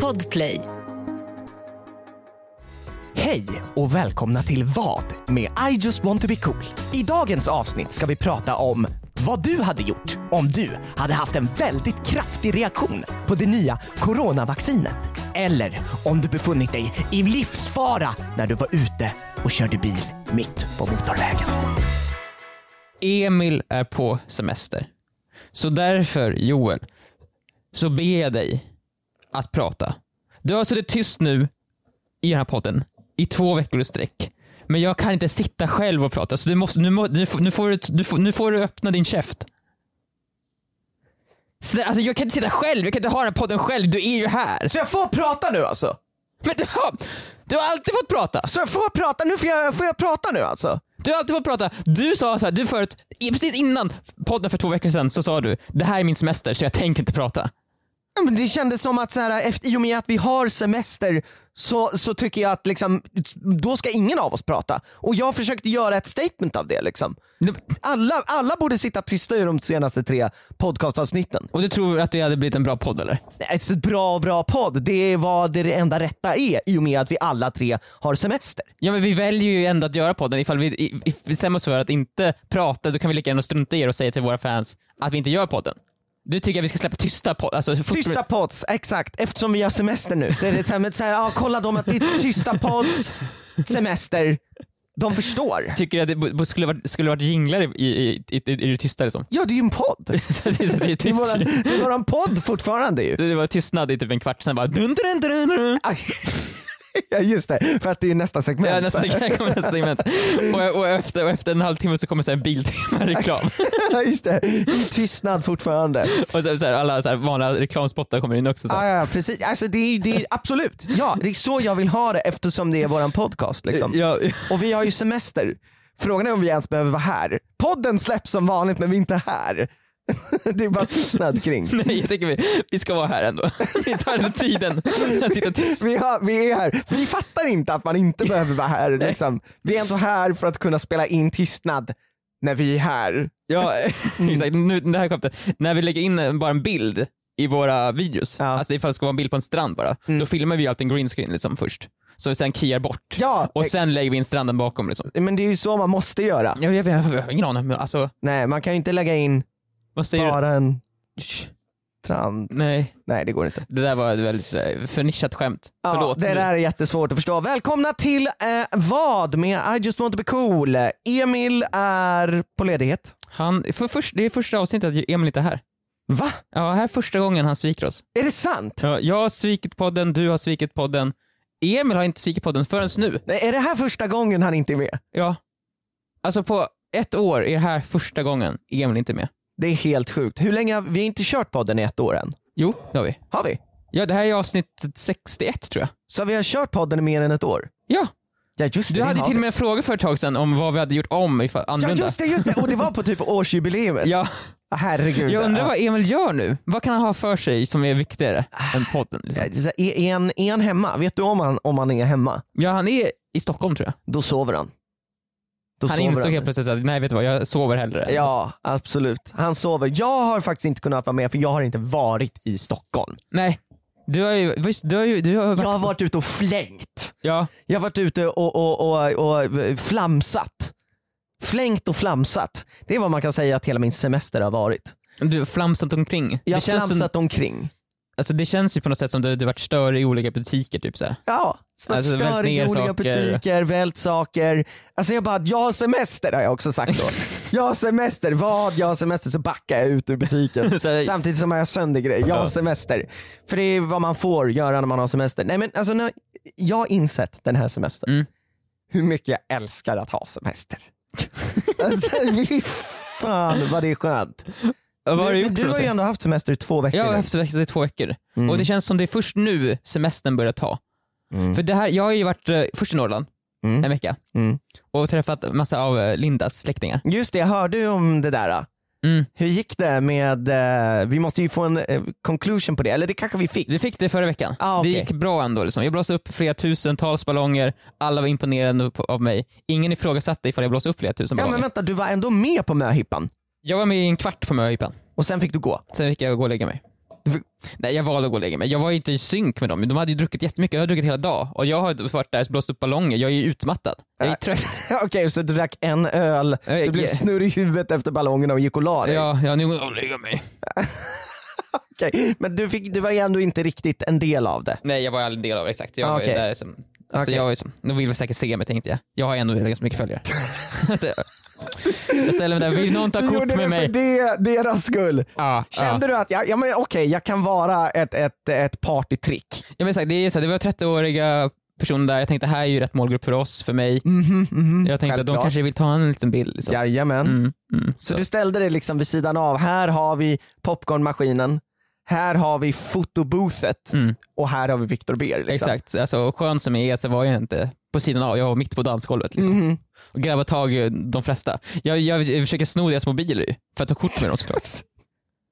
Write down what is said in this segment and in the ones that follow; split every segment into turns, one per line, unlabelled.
Podplay.
Hej och välkomna till Vad med I just want to be cool. I dagens avsnitt ska vi prata om vad du hade gjort om du hade haft en väldigt kraftig reaktion på det nya coronavaccinet. Eller om du befunnit dig i livsfara när du var ute och körde bil mitt på motorvägen.
Emil är på semester. Så därför, Joel, så ber jag dig att prata. Du har suttit tyst nu i den här podden i två veckor i sträck. Men jag kan inte sitta själv och prata, så du måste, nu, nu, får- nu, får, du, du, får, nu får du öppna din käft. Snä, alltså jag kan inte sitta själv, jag kan inte ha den här podden själv, du är ju här.
Så jag får prata nu alltså?
Men du har, du har alltid fått prata.
Så jag får prata nu? Får jag, får jag prata nu alltså?
Du har alltid fått prata. Du sa så här, du förut, precis innan podden för två veckor sedan så sa du det här är min semester så jag tänker inte prata.
Det kändes som att så här, efter, i och med att vi har semester så, så tycker jag att liksom, då ska ingen av oss prata. Och jag försökte göra ett statement av det. Liksom. Alla, alla borde sitta tysta i de senaste tre podcastavsnitten.
Och du tror att det hade blivit en bra podd eller?
Ett bra, bra podd, det är vad det enda rätta är i och med att vi alla tre har semester.
Ja men vi väljer ju ändå att göra podden. Ifall vi bestämmer oss för att inte prata då kan vi lika gärna strunta i er och säga till våra fans att vi inte gör podden. Du tycker att vi ska släppa tysta podd? Alltså,
Tysta pods, exakt. Eftersom vi har semester nu så är det så här, med så här, ja, kolla de att det är tysta pods, semester. De förstår.
Tycker du att det bo- skulle varit, skulle varit jinglar i, i, i, i, det tysta liksom?
Ja det är ju en podd.
Så det, är- så det, är
Det är våran, det är våran podd fortfarande ju.
det var tystnad i typ en kvart, sen bara dun, dun, dun, dun, dun.
Ja just det, för att det är nästa segment.
Ja, nästa, här kommer nästa segment. Och, och, efter, och efter en halvtimme så kommer så en Biltema-reklam.
Ja, just det, är tystnad fortfarande.
Och så, så här, alla så här vanliga reklamspottar kommer in också. Så
Ja, ja, precis. Alltså, det är, det är, absolut, ja det är så jag vill ha det eftersom det är våran podcast. Liksom.
Ja,
Och vi har ju semester. Frågan är om vi ens behöver vara här. Podden släpps som vanligt men vi är inte här. Det är bara tystnad kring.
nej, jag tycker vi, vi ska vara här ändå. Vi tar den tiden att sitta tyst.
Vi, har, vi är här, vi fattar inte att man inte behöver vara här. Liksom. Vi är ändå här för att kunna spela in tystnad när vi är här.
Ja, exakt. Nu, det här skämtet. När vi lägger in en- bara en bild i våra videos,
Ja.
alltså ifall det ska vara en bild på en strand bara, då filmar vi alltid en green screen liksom först. Så vi sen keyar bort.
Ja,
Och sen lägger vi in stranden bakom liksom.
men det är ju så man måste göra.
Jag, jag, jag, jag har ingen aning, alltså,
Nej, man kan ju inte lägga in
vad säger
bara en
du? Shh.
strand.
Nej,
Nej det går inte.
det där var ett väldigt här, förnischat skämt.
Ja,
Förlåt.
det där är jättesvårt att förstå. Välkomna till eh, vad med I just want to be cool. Emil är på ledighet.
Han, för först, det är första avsnittet att Emil inte är här.
Va?
Ja, här är första gången han sviker oss.
Är det sant?
Ja, jag har svikit podden, du har svikit podden. Emil har inte svikit podden förrän nu.
Nej, Är det här första gången han inte är med?
Ja. Alltså på ett år är det här första gången Emil inte är med.
Det är helt sjukt. Hur länge har vi har inte kört podden i ett år än?
Jo, det har vi.
Har vi?
Ja, det här är avsnitt 61 tror jag.
Så vi har kört podden i mer än ett år?
Ja,
Ja just det,
du
det
hade ju till och med en fråga för ett tag sedan om vad vi hade gjort om ifall,
Ja
annorlunda.
just det, just det. Och det var på typ årsjubileet.
Ja,
Ah, Herregud.
jag undrar
Ja.
vad Emil gör nu. Vad kan han ha för sig som är viktigare än podden? Liksom?
Ja, Är, är, han, är han hemma? Vet du om han, om han är hemma?
Ja, han är i Stockholm tror jag.
Då sover han. Då
Han insåg helt plötsligt att nej vet du vad, jag sover hellre.
Ja, absolut. Han sover. Jag har faktiskt inte kunnat vara med för jag har inte varit i Stockholm.
Nej, du har ju, du har ju, du har varit,
Jag har varit ute och flängt.
ja,
Jag har varit ute och, och, och, och flamsat. Flängt och flamsat. Det är vad man kan säga att hela min semester har varit.
du har flamsat omkring.
Jag har
känns som,
flamsat omkring.
alltså, det känns ju på något sätt som du, du varit större i olika butiker typ så här.
Ja,
Alltså,
störig i olika
saker.
butiker, vält saker. Alltså jag bara, jag har semester har jag också sagt då. jag har semester, vad? Jag har semester så backar jag ut ur butiken. Samtidigt som jag har söndergrej. Jag har
Ja.
semester. För det är vad man får göra när man har semester. Nej men alltså, när, jag har insett den här semestern,
Mm.
hur mycket jag älskar att ha semester. alltså, fan vad det är skönt.
Vad har du
du,
gjort
du
för
har ju ändå haft semester i två veckor
Jag har
nu.
haft semester i två veckor.
Mm.
Och det känns som det är först nu semestern börjar ta.
Mm.
För det här, jag har ju varit eh, först i Norrland
Mm.
en vecka
Mm.
och träffat massa av eh, Lindas släktingar.
Just det, jag hörde ju om det där.
Mm.
Hur gick det med, eh, vi måste ju få en eh, conclusion på det, eller det kanske vi fick.
Vi fick det förra veckan.
Ah, okej.
Det gick bra ändå. Liksom. Jag blåste upp flera tusentals ballonger, alla var imponerade på- av mig. Ingen ifrågasatte ifall jag blåste upp flera tusen
Ja
ballonger.
men vänta, du var ändå med på möhippan
Jag var med i en kvart på möhippan,
och sen fick du gå.
sen fick jag gå och lägga mig. Nej jag valde att gå och lägga mig. Jag var inte i synk med dem. De hade ju druckit jättemycket, jag har druckit hela dag. Och jag har varit där och blåst upp ballonger. Jag är ju utmattad. Jag är trött.
Okej, så du drack en öl,
Eh,
du blev snurrig i huvudet efter ballongerna och gick och la dig.
Ja, ja nu går jag och lägga mig.
Okej, Men du, fick, du var ju ändå inte riktigt en del av det.
Nej jag var aldrig del av det, exakt. Jag
Ah,
var där som, alltså
Okej.
jag de vill väl säkert se mig tänkte jag. Jag har ändå ganska mycket följare. Så jag- ställer mig där, vill någon ta
Du
kort
gjorde
med mig?
för det, deras skull.
Ja,
Kände du att, ja, ja men okej, jag kan vara ett, ett, ett partytrick?
Ja, men exakt, det, är så här, det var 30-åriga personer där, jag tänkte här är ju rätt målgrupp för oss, för mig.
Mhm, mhm.
Jag tänkte att de kanske vill ta en liten bild. Liksom.
Jajamän.
Mm, mm,
Så du ställde dig liksom vid sidan av, här har vi popcornmaskinen, här har vi fotoboothet
Mm.
och här har vi Viktor Ber. Liksom.
Exakt, alltså, skön som jag är så var jag inte på sidan av, jag var mitt på dansgolvet. Liksom.
Mhm.
Och grabbade tag i de flesta. Jag, jag, jag försöker sno deras mobiler för att ta kort med dem såklart.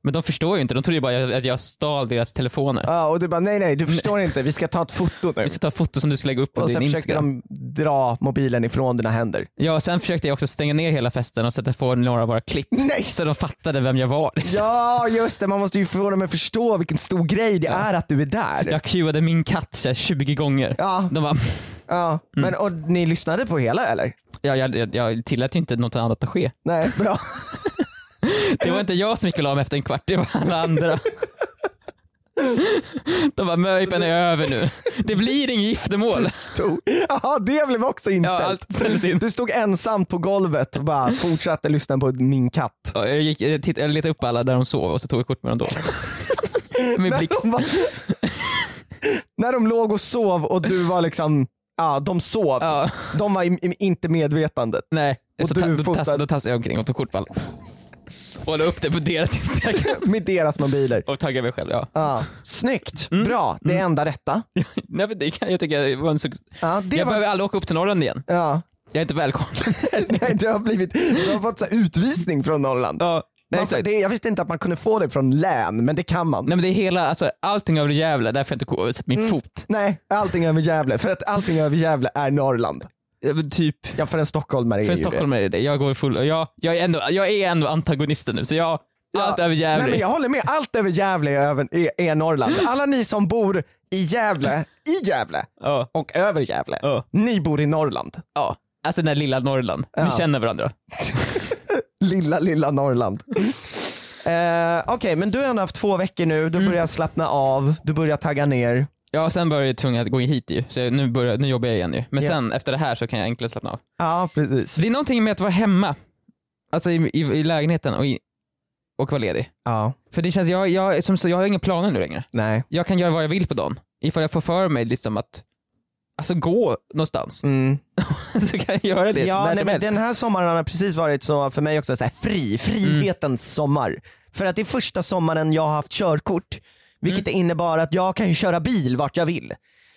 Men de förstår ju inte, de tror ju bara att jag stal deras telefoner.
Ja, och du bara, nej nej du förstår inte, vi ska ta ett foto nu.
Vi ska ta foto som du ska lägga upp på
Och
din
sen försöker
Instagram.
de dra mobilen ifrån dina händer.
Ja, sen försökte jag också stänga ner hela festen och sätta på några av våra klipp.
Nej!
Så de fattade vem jag var. liksom.
Ja just det, man måste ju få dem att förstå vilken stor grej det är att du är där.
Jag cuade min katt så här 20 gånger.
Ja,
De bara,
ja. Men, och ni lyssnade på hela eller?
jag, jag, jag, jag tillät ju inte något annat att ske.
Nej, bra.
Det var inte jag som gick och la mig efter en kvart, det var alla andra. De bara, möjpen är över nu. Det blir ingen giftermål.
Stod. Ja, det blev också
Ja,
inställt.
ställdes in.
Du stod ensam på golvet och bara fortsatte lyssna på min katt.
Ja, Jag, gick, jag, titt, jag letade upp alla där de sov och så tog jag kort med dem då. Med
När
blixt.
de, var, när de låg och sov och du var liksom, ja de sov.
Ja,
De var i, i, inte medvetandet.
nej.
Och
så
du
ta, då, tassade, då tassade jag omkring och tog kort på alla. Och la upp det på deras Instagram.
Med deras mobiler.
Och taggade mig själv, ja.
Ja. Snyggt,
Mm.
bra. Det är enda rätta.
Nej, men det jag tycker det var en succé.
Ja,
Jag
var,
behöver aldrig åka upp till Norrland igen.
ja.
Jag är inte välkommen.
Nej, du, har blivit, du har fått så utvisning från Norrland.
ja, nej, exakt.
det, jag visste inte att man kunde få det från län, men det kan man.
Nej men det är hela, alltså allting över Gävle, därför har jag inte sett min
Mm.
fot.
Nej, allting över Gävle. För att allting över Gävle är Norrland.
Men Typ,
Ja, för en stockholmare är
för en stockholmare är det. Jag går full, jag, jag, är ändå, jag är ändå antagonisten nu, så jag,
Ja,
allt över. Gävle.
Nej, men jag håller med, allt över Gävle är, över, är, är Norrland. Alla ni som bor i Gävle, i Gävle
ja,
och över Gävle,
Ja.
ni bor i Norrland.
ja, alltså den där lilla Norrland. Vi
Ja.
känner varandra.
Lilla, lilla Norrland. Eh, Okej, men du har ändå haft två veckor nu,
Mm.
du börjar slappna av, du börjar tagga ner.
Ja, sen började jag tvungen att gå hit ju, så jag- nu, börjar, nu jobbar jag igen ju. Men
Ja.
sen efter det här så kan jag enklare slappna av.
Ja, precis.
Det är någonting med att vara hemma, alltså i, i, i lägenheten och, i, och vara ledig.
Ja,
För det känns, jag, jag, som så, jag har inga planer nu längre.
nej.
Jag kan göra vad jag vill på dagen. Ifall jag får för mig liksom att Alltså gå någonstans,
Mm.
så kan jag göra det
Ja,
när
nej,
som
men
helst.
den här sommaren har precis varit så för mig också så här fri, frihetens sommar. För att det är första sommaren jag har haft körkort, vilket innebar att jag kan ju köra bil vart jag vill.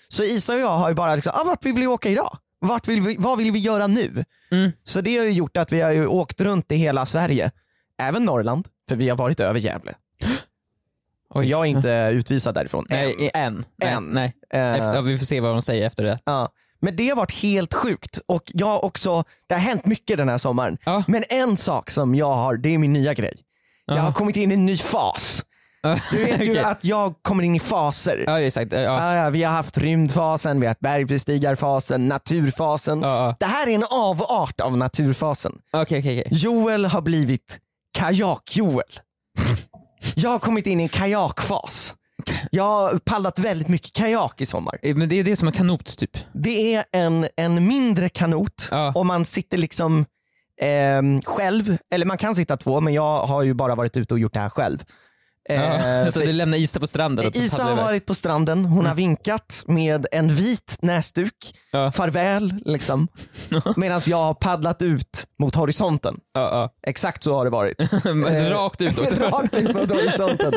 Så Isa och jag har ju bara liksom, ah, vart vill vi åka idag? Vart vill vi, vad vill vi göra nu?
Mm.
Så det har ju gjort att vi har ju åkt runt i hela Sverige. Även Norrland, för vi har varit över Gävle.
Oj.
Jag är inte utvisad därifrån än.
Nej, än. Nej,
Än.
nej.
Eh,
Efter, vi får se vad de säger efter det.
Ja. Men det har varit helt sjukt och jag också, det har hänt mycket den här sommaren.
Ja.
Men en sak som jag har, det är min nya grej. Jag
Ja.
har kommit in i en ny fas. Du vet ju
Okej.
att jag kommer in i faser.
Ja, exakt. Ja,
vi har haft rymdfasen, vi har haft bergbestigarfasen, naturfasen. Det här är en avart av naturfasen.
Okej, okej, okej.
Joel har blivit kajak-Joel. Jag har kommit in i en kajakfas. Jag har paddlat väldigt mycket kajak i sommar.
Eh, Men det är det som är kanot typ.
Det är en, en mindre kanot
Ja.
och man sitter liksom ehm, själv, eller man kan sitta två men jag har ju bara varit ute och gjort det här själv.
Ja.
Eh,
så du lämnar Isa på stranden och
Isa
paddlar
har varit på stranden, hon har vinkat med en vit näsduk,
Ja.
farväl liksom. Medan jag har paddlat ut mot horisonten.
Ja,
Exakt så har det varit.
ja. Men Rakt ut också.
Rakt ut mot horisonten.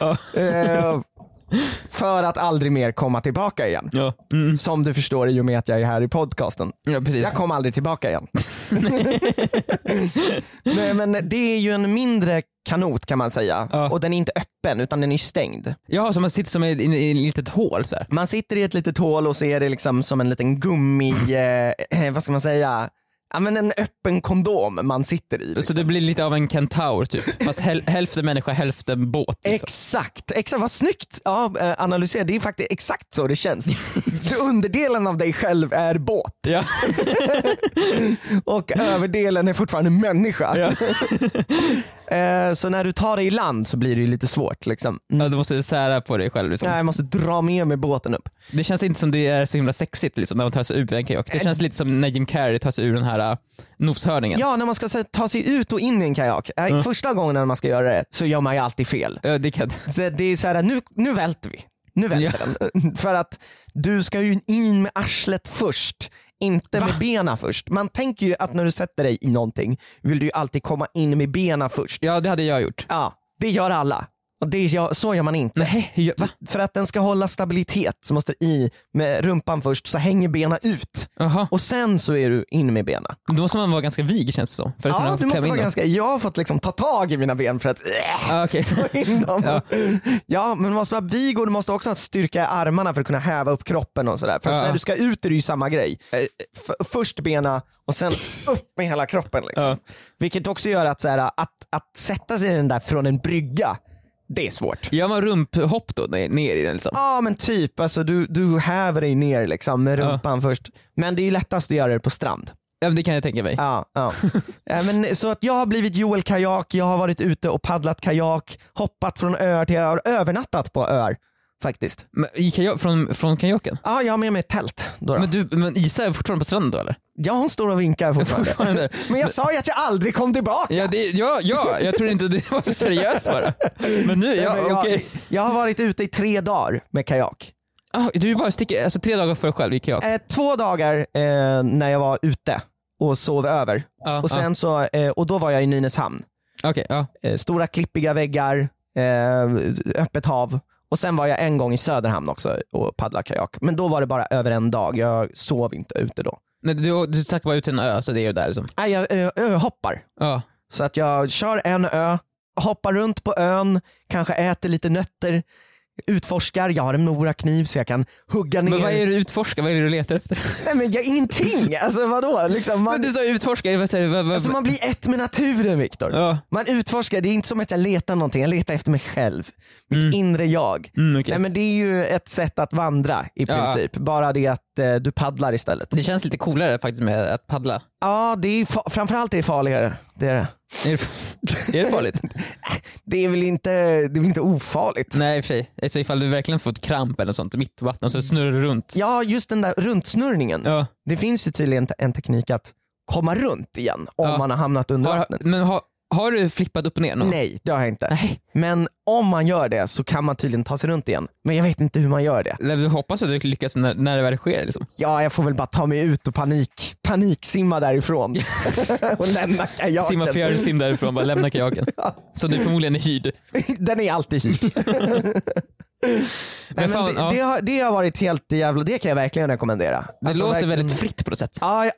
Ja.
Eh, för att aldrig mer komma tillbaka igen.
Ja. Mm.
Som du förstår i och med att jag är här i podcasten.
ja, precis.
Jag kom aldrig tillbaka igen. Nej men det är ju en mindre kanot kan man säga.
Ja.
Och den är inte öppen utan den är stängd.
Ja, så man sitter som i, i, i ett litet hål så här.
Man sitter i ett litet hål och så är det liksom som en liten gummi, eh, vad ska man säga, ja, men en öppen kondom man sitter i. Liksom.
Så det blir lite av en kentaur typ, fast häl hälften människa, hälften båt. Liksom.
Exakt, exakt, vad snyggt ja, eh, analyserat. Det är faktiskt exakt så det känns. Underdelen av dig själv är båt
Ja.
och överdelen är fortfarande människa.
Ja.
Eh, så när du tar dig i land så blir det lite svårt. Liksom. Mm.
Ja, du måste sära på dig själv. Liksom.
Ja, Jag måste dra med mig båten upp.
Det känns inte som det är så himla sexigt liksom, när man tar sig ur en kajak. Det känns lite som när Jim Carrey tar sig ur den här uh, noshörningen.
Ja, när man ska ta sig ut och in i en kajak. Eh, Första gången när man ska göra det så gör man ju alltid fel.
Ja, det kan...
Så det är så här, nu, nu välter vi. Nu välter den. För att du ska ju in med arslet först, inte med bena först. Man tänker ju att när du sätter dig i någonting vill du ju alltid komma in med bena först.
ja, det hade jag gjort.
Ja, det gör alla. Och det gör, så gör man inte.
Nej, va?
För att den ska hålla stabilitet så måste du i med rumpan först, så hänger benen ut.
Jaha.
Och sen så är du in med benen.
Då måste man vara ganska vig känns det som. För att
Ja, du måste vara
dem.
ganska, jag har fått liksom ta tag i mina ben för att äh,
Ah, okej.
få in dem.
Ja.
Ja. men du måste vara vig och du måste också ha styrka i armarna för att kunna häva upp kroppen och sådär. För
Ja.
när du ska ut är det ju samma grej. Eh, f- först benen och sen upp med hela kroppen. Liksom.
Ja.
Vilket också gör att, så här, att, att sätta sig i den där från en brygga, det är svårt.
Gör man rumphopp då ner, ner i den liksom?
Ja men typ, alltså, du, du häver dig ner liksom, med rumpan först. Men det är lättast att göra det på strand.
Ja, det kan jag tänka mig.
Ja, ja. Men, så att jag har blivit Joel Kajak, jag har varit ute och paddlat kajak, hoppat från öar till öar, övernattat på öar faktiskt.
Men, i kajak, från, från kajaken?
Ja, jag har med mig ett tält. Då då.
Men, du, men Isa är fortfarande på stranden då eller?
Ja, hon står och vinkar fortfarande.
Fortfarande.
Men jag sa ju att jag aldrig kom tillbaka.
Ja, det, ja, ja, jag tror inte det var så seriöst bara. Men nu, ja
Men jag,
okej.
jag har varit ute i tre dagar med kajak.
Ah, du bara sticker, alltså tre dagar för dig själv i kajak?
Eh, två dagar eh, när jag var ute och sov över.
Ja,
Och, sen så, eh, och då var jag i Nynäshamn.
ja.
Eh, stora klippiga väggar, eh, öppet hav. Och sen var jag en gång i Söderhamn också och paddlade kajak. Men då var det bara över en dag, jag sov inte ute då.
Nej, du, du stack bara ut till en ö så det är ju där liksom.
Nej, jag ö, öhoppar.
Ja.
Så att jag kör en ö, hoppar runt på ön, kanske äter lite nötter, utforskar, jag har en Mora-kniv så jag kan hugga ner.
Men vad är det du utforskar? Vad är det du letar efter?
Nej men jag, ingenting, alltså vadå? Liksom, man,
Men du sa utforska, vad säger du? Vad, vad,
alltså, man blir ett med naturen Viktor.
Ja.
Man utforskar, det är inte som att jag letar någonting, jag letar efter mig själv. Mitt inre jag.
Mm, okej.
Nej, men det är ju ett sätt att vandra i
Ja.
princip, bara det att eh, du paddlar istället.
Det känns lite coolare faktiskt med att paddla.
Ja, det är fa- framförallt är det farligare. Det är, det.
Är det, är det farligt?
Det, är väl inte, det är väl inte ofarligt?
Nej i och för sig. Alltså, ifall du verkligen får ett kramp eller sånt mitt i vattnet så snurrar du runt.
Ja, just den där runtsnurrningen.
Ja.
Det finns ju tydligen en teknik att komma runt igen om
Ja.
man har hamnat under
Har,
vattnet.
men har, har du flippat upp och ner någon?
Nej, det har jag inte.
Nej.
Men om man gör det så kan man tydligen ta sig runt igen. Men jag vet inte hur man gör det.
Nej, Du hoppas att du lyckas när, när det väl sker liksom.
Ja, jag får väl bara ta mig ut och panik, paniksimma därifrån och lämna kajaken.
Simma fjärde sim därifrån, bara lämna kajaken. Som du förmodligen är hyrd.
Den är alltid hyrd. Nej, men
fan,
det,
ja.
det, har, det har varit helt jävla, det kan jag verkligen rekommendera.
Det
Alltså,
låter
verkligen-
väldigt fritt på något sätt.
Ja,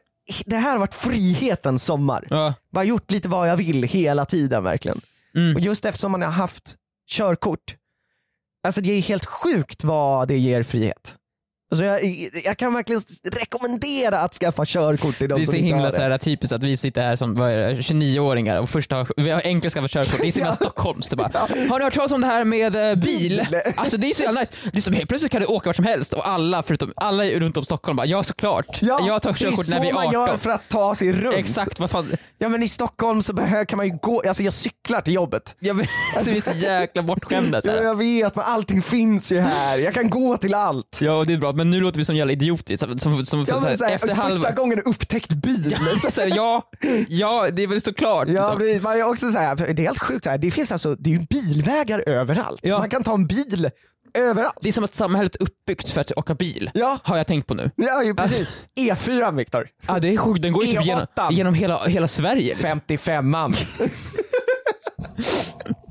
det här har varit frihetens sommar.
Ja.
Bara gjort lite vad jag vill hela tiden verkligen.
Mm.
Och just eftersom man har haft körkort, alltså det är helt sjukt vad det ger frihet. Alltså jag, jag kan verkligen rekommendera att skaffa körkort till de
Det är så
som inte har
himla
det.
så här, typiskt att vi sitter här som vad är det, 29-åringar och först har, vi har enkelt skaffat körkort. Det är så himla
Ja.
Stockholms. Det bara, har ni hört talas om det här med eh, bil? Alltså det är så jävla nice. Det är som, helt plötsligt kan du åka vart som helst och alla förutom alla runt om Stockholm bara ja såklart. jag tar körkort när vi
Det är så
är
man
18.
gör för att ta sig runt.
Exakt, vad fan.
Ja men i Stockholm så kan man ju gå, alltså jag cyklar till jobbet.
Jag, vet- alltså, vi är så jäkla bortskämda. Så
Ja,
här.
jag vet men allting finns ju här, jag kan gå till allt.
Ja och det är bra, men nu låter vi som jävla idioter. Som, som, som,
Ja,
så
men
här,
så här,
efter
första
halva...
gången upptäckt bil.
Så här, ja, ja, det är väl såklart.
Ja,
liksom.
man är också så här, det är helt sjukt, så här. det finns alltså, det är ju bilvägar överallt.
Ja.
Man kan ta en bil överallt.
Det är som att samhället är uppbyggt för att åka bil.
Ja.
Har jag tänkt på nu.
Ja ju precis. E4 Viktor.
Ja det är sjukt, den går ju typ genom,
E8.
genom hela, hela Sverige. Liksom.
55an.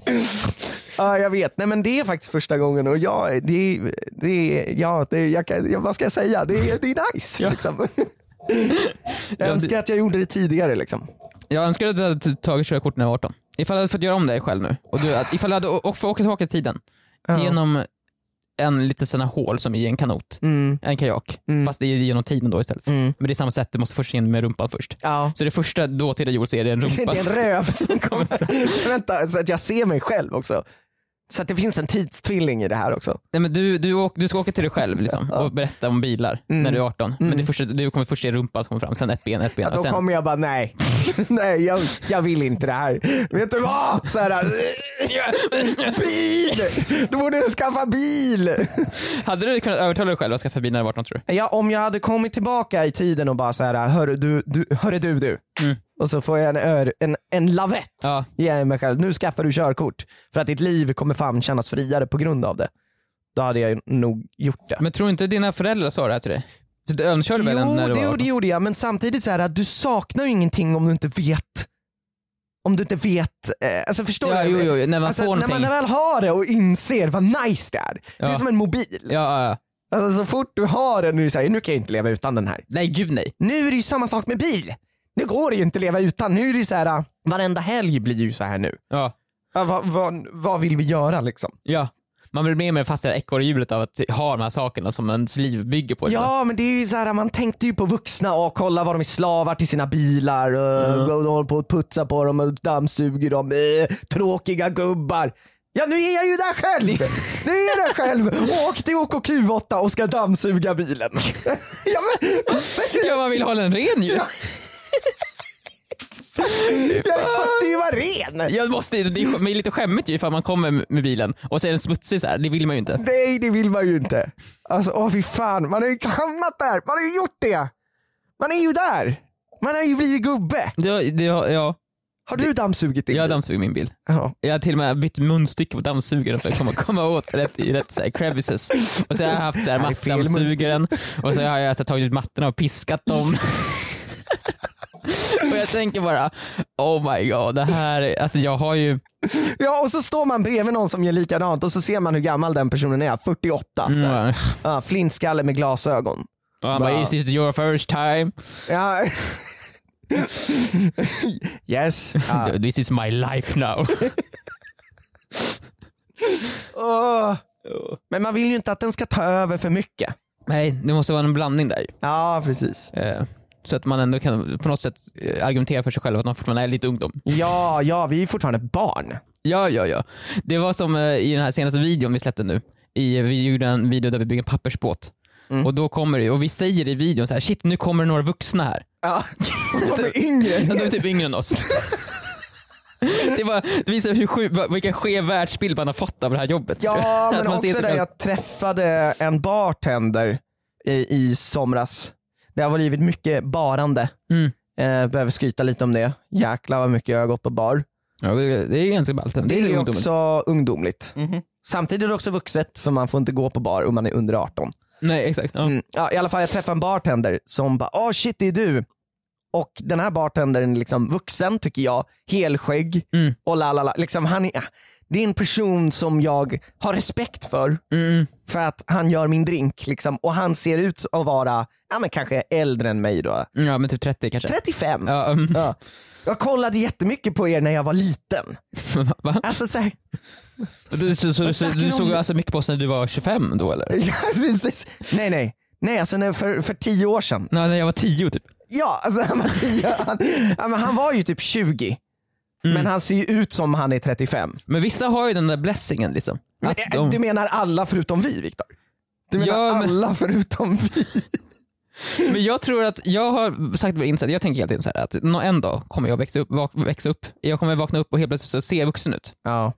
Ja jag vet, nej men det är faktiskt första gången och jag, det, det, ja, det, jag, kan- vad ska jag säga, det, är- det är nice.
Ja.
Liksom. Jag önskar att jag gjorde det tidigare. Liksom.
Jag önskar att du hade tagit körkort när jag var 18. Ifall du hade fått göra om det själv nu. Och du, ifall du hade fått åka tillbaka i tiden.
Ja.
Genom en liten här hål som i en kanot,
Mm.
en kajak.
Mm.
Fast det är genom tiden då istället.
Mm.
Men det är samma sätt, du måste först in med rumpan först.
Ja.
Så det första dåtida Joel ser är en rumpa.
Det är en röv som kommer. Vänta, så att jag ser mig själv också. Så det finns en tidstvilling i det här också.
Nej, men du, du, du ska åka till dig själv liksom, och berätta om bilar
Mm.
när du är 18. Men
Mm.
det första, du kommer först se rumpan som kommer fram, sen ett ben, ett ben.
Ja,
och
då
sen,
kommer jag bara nej, nej jag, jag vill inte det här. Vet du vad? Så här, bil! Du borde skaffa bil!
Hade du kunnat övertala dig själv att skaffa bil när du var 18 tror du?
Ja, om jag hade kommit tillbaka i tiden och bara så här, hörru du, du, hörru du, du.
Mm.
Och så får jag en, ör, en, en lavett
Ja.
ger jag mig själv. Nu skaffar du körkort för att ditt liv kommer fan kännas friare på grund av det. Då hade jag nog gjort det.
Men tror inte dina föräldrar sa det här till dig? Du övnkörde väl
jo,
när du
det,
var
jo,
18?
det gjorde jag, men samtidigt så här, att du saknar ju ingenting om du inte vet om du inte vet, eh, alltså förstår
Ja,
du?
jo, jo, när man
alltså,
får
när
någonting.
man väl har det och inser vad nice det är. Det är
Ja.
som en mobil.
Ja, ja, ja.
Alltså, så fort du har den, nu är det så här, nu kan jag inte leva utan den här.
Nej gud nej.
Nu är det ju samma sak med bil. Nu går det ju inte att leva utan. Nu är det så här, varenda helg blir ju så här nu.
Ja.
Ja, vad, vad, vad vill vi göra liksom?
ja. Man blir mer och mer fast i det här ekorrhjulet av att ha de här sakerna som ens liv bygger på.
Ja men det är ju så här, man tänkte ju på vuxna och kolla vad de är slavar till sina bilar och, och de håller på att putsa på dem och dammsuger dem. Eh, tråkiga gubbar. Ja nu är jag ju där själv! Nu är jag där själv och åkte i OKQ8 och ska dammsuga bilen. ja, men,
Ja man vill hålla den ren ju.
Ja. Jag måste ju vara ren!
Jag måste, det är men lite skämmigt ju ifall man kommer med bilen och så är den smutsig så här. det vill man ju inte.
Nej det vill man ju inte. Alltså åh fy fan, man har ju hamnat där. Man har ju gjort det. Man är ju där. Man har ju blivit gubbe.
Det, det, ja,
Har du dammsugit din
jag har
bil?
dammsugit min bil.
Ja.
Jag har till och med bytt munstycke på dammsugaren för att komma, komma åt rätt, i rätt så här, crevices. Och så har jag haft så här, mattdammsugaren och så har jag så här, tagit ut mattorna och piskat dem. jag tänker bara, oh my god, det här, är- alltså jag har ju,
ja och så står man bredvid någon som gör likadant och så ser man hur gammal den personen är. 48. Så här.
mm,
Ja, flintskalle med glasögon.
och han bara, is this your first time?
Ja. yes. Ja.
This is my life now.
Åh. Men man vill ju inte att den ska ta över för mycket.
Nej, det måste vara en blandning där.
Ja precis.
Eh, Så att man ändå kan på något sätt eh, argumentera för sig själv att man fortfarande är lite ungdom.
Ja, ja vi är fortfarande barn.
Ja, ja, ja. Det var som eh, i den här senaste videon vi släppte nu. I, vi gjorde en video där vi bygger en pappersbåt.
Mm.
Och då kommer det, och vi säger i videon så här, shit nu kommer det några vuxna här.
Ja. De är yngre än
Ja, de är typ yngre än oss. Det, var, det visar hur sju, vilken skev världsbild man har fått av det här jobbet.
Ja men också där jag träffade en bartender i, i somras. Det har blivit mycket barande.
Mm.
Eh, behöver skryta lite om det. Jäklar vad mycket jag har gått på bar.
Ja, det, det är ganska ballt. Det,
Det
är
är
ungdomen.
också ungdomligt.
Mhm.
Samtidigt är det också vuxet för man får inte gå på bar om man är under 18.
Nej exakt. Ja.
Mm. Ja, I alla fall jag träffade en bartender som bara åh shit det är du. Och den här bartendern är liksom vuxen tycker jag, helskägg
Mm.
och la la la. Liksom, han är, det är en person som jag har respekt för
Mm,
för att han gör min drink liksom, och han ser ut att vara ja, men kanske äldre än mig då.
Ja men typ 30 kanske.
35.
Ja, um,
Ja. Jag kollade jättemycket på er när jag var liten.
va?
Alltså så här,
Du, så, så, så, du såg alltså mycket på oss när du var 25 då eller?
ja, precis. Nej nej, nej alltså när, för, för tio år sedan.
Nej, när jag var 10 typ.
Ja, alltså han var, tio, han, han var ju typ 20.
Mm.
Men han ser ju ut som han är 35.
Men vissa har ju den där blessingen liksom.
Men,
de,
Du menar alla förutom vi Viktor? Du menar
Ja, men-
alla förutom vi?
Men jag tror att jag har sagt mig insett, jag tänker hela tiden så här att en dag kommer jag växa upp, vak, växa upp, jag kommer vakna upp och helt plötsligt så ser jag vuxen ut.
Ja.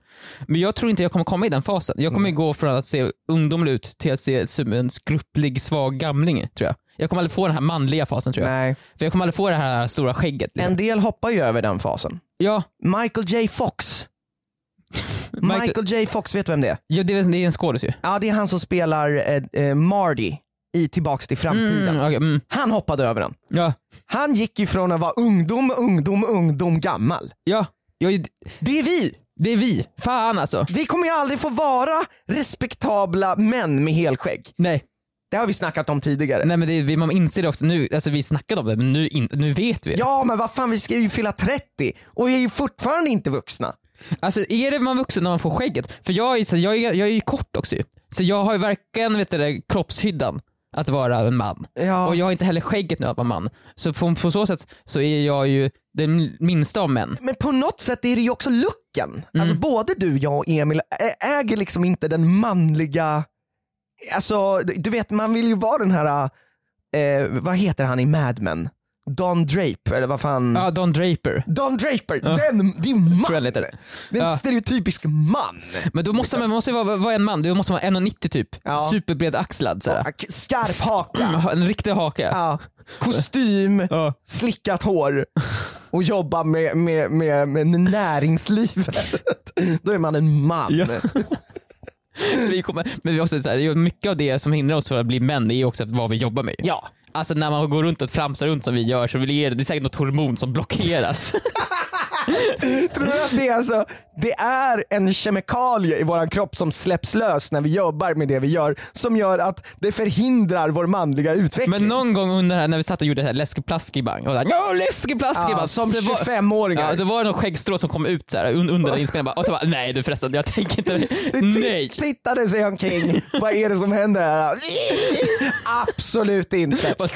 Men jag tror inte jag kommer komma i den fasen. Jag kommer gå från att se ungdomlig ut till att se som en skrupplig svag gamling tror jag. Jag kommer aldrig få den här manliga fasen tror jag.
Nej.
För jag kommer aldrig få det här stora skägget. Liksom.
En del hoppar ju över den fasen.
Ja,
Michael J Fox.
Michael,
Michael J Fox, vet du vem det är?
ja, det, är, det är en skådis ju.
Ja, det är han som spelar eh, eh, Marty i Tillbaks till framtiden.
Mm, okej, mm,
Han hoppade över den.
ja,
Han gick ju från att vara ungdom, ungdom, ungdom, gammal.
ja, ja,
Det är vi.
det är vi. Fan alltså.
Vi kommer ju aldrig få vara respektabla män med helskägg.
Nej,
Det har vi snackat om tidigare.
nej men det, vi- man inser det också nu, alltså vi snackade om det men nu, in, nu vet vi det.
Ja men vad fan vi ska ju fylla 30 och vi är ju fortfarande inte vuxna.
Alltså är det man vuxen när man får skägget? För jag är, så- jag är, jag är ju kort också ju. Så jag har ju varken vet du, det, kroppshyddan att vara en man.
Ja.
Och jag har inte heller skägget nu att vara man. Så på, på så sätt så är jag ju den minsta av män.
Men på något sätt är det ju också looken.
Mm.
Alltså både du, jag och Emil ä- äger liksom inte den manliga, alltså du vet man vill ju vara den här, eh, vad heter han i Mad Men? Don Drape eller vad fan?
Ja, Don Draper.
Don Draper, den, det är
jag
man. Det är en
Ja.
stereotypisk man.
Men då måste man, man måste vara, vara en man, du måste vara 1,90 typ.
Ja.
Superbred axlad såhär.
Skarp haka,
En riktig haka.
ja. kostym,
Ja.
slickat hår och jobba med, med, med, med näringslivet. Då är man en man.
Vi kommer, men vi också, så här, mycket av det som hindrar oss från att bli män är också vad vi jobbar med.
Ja.
Alltså när man går runt och framsar runt som vi gör så blir det, det är säkert något hormon som blockeras.
Tror du att det är, alltså, det är en kemikalie i vår kropp som släpps lös när vi jobbar med det vi gör som gör att det förhindrar vår manliga utveckling?
Men någon gång under här, när vi satt och gjorde läskeplastkibang och såhär, ja läskeplastkibang.
ja, som
Så det var-
25-åringar.
Ja, det var någon skäggstrå som kom ut så här, un- under inspelningen och så bara, nej du förresten jag tänker inte, nej.
ti- tittade sig omkring, vad är det som händer här? Absolut inte.
Bara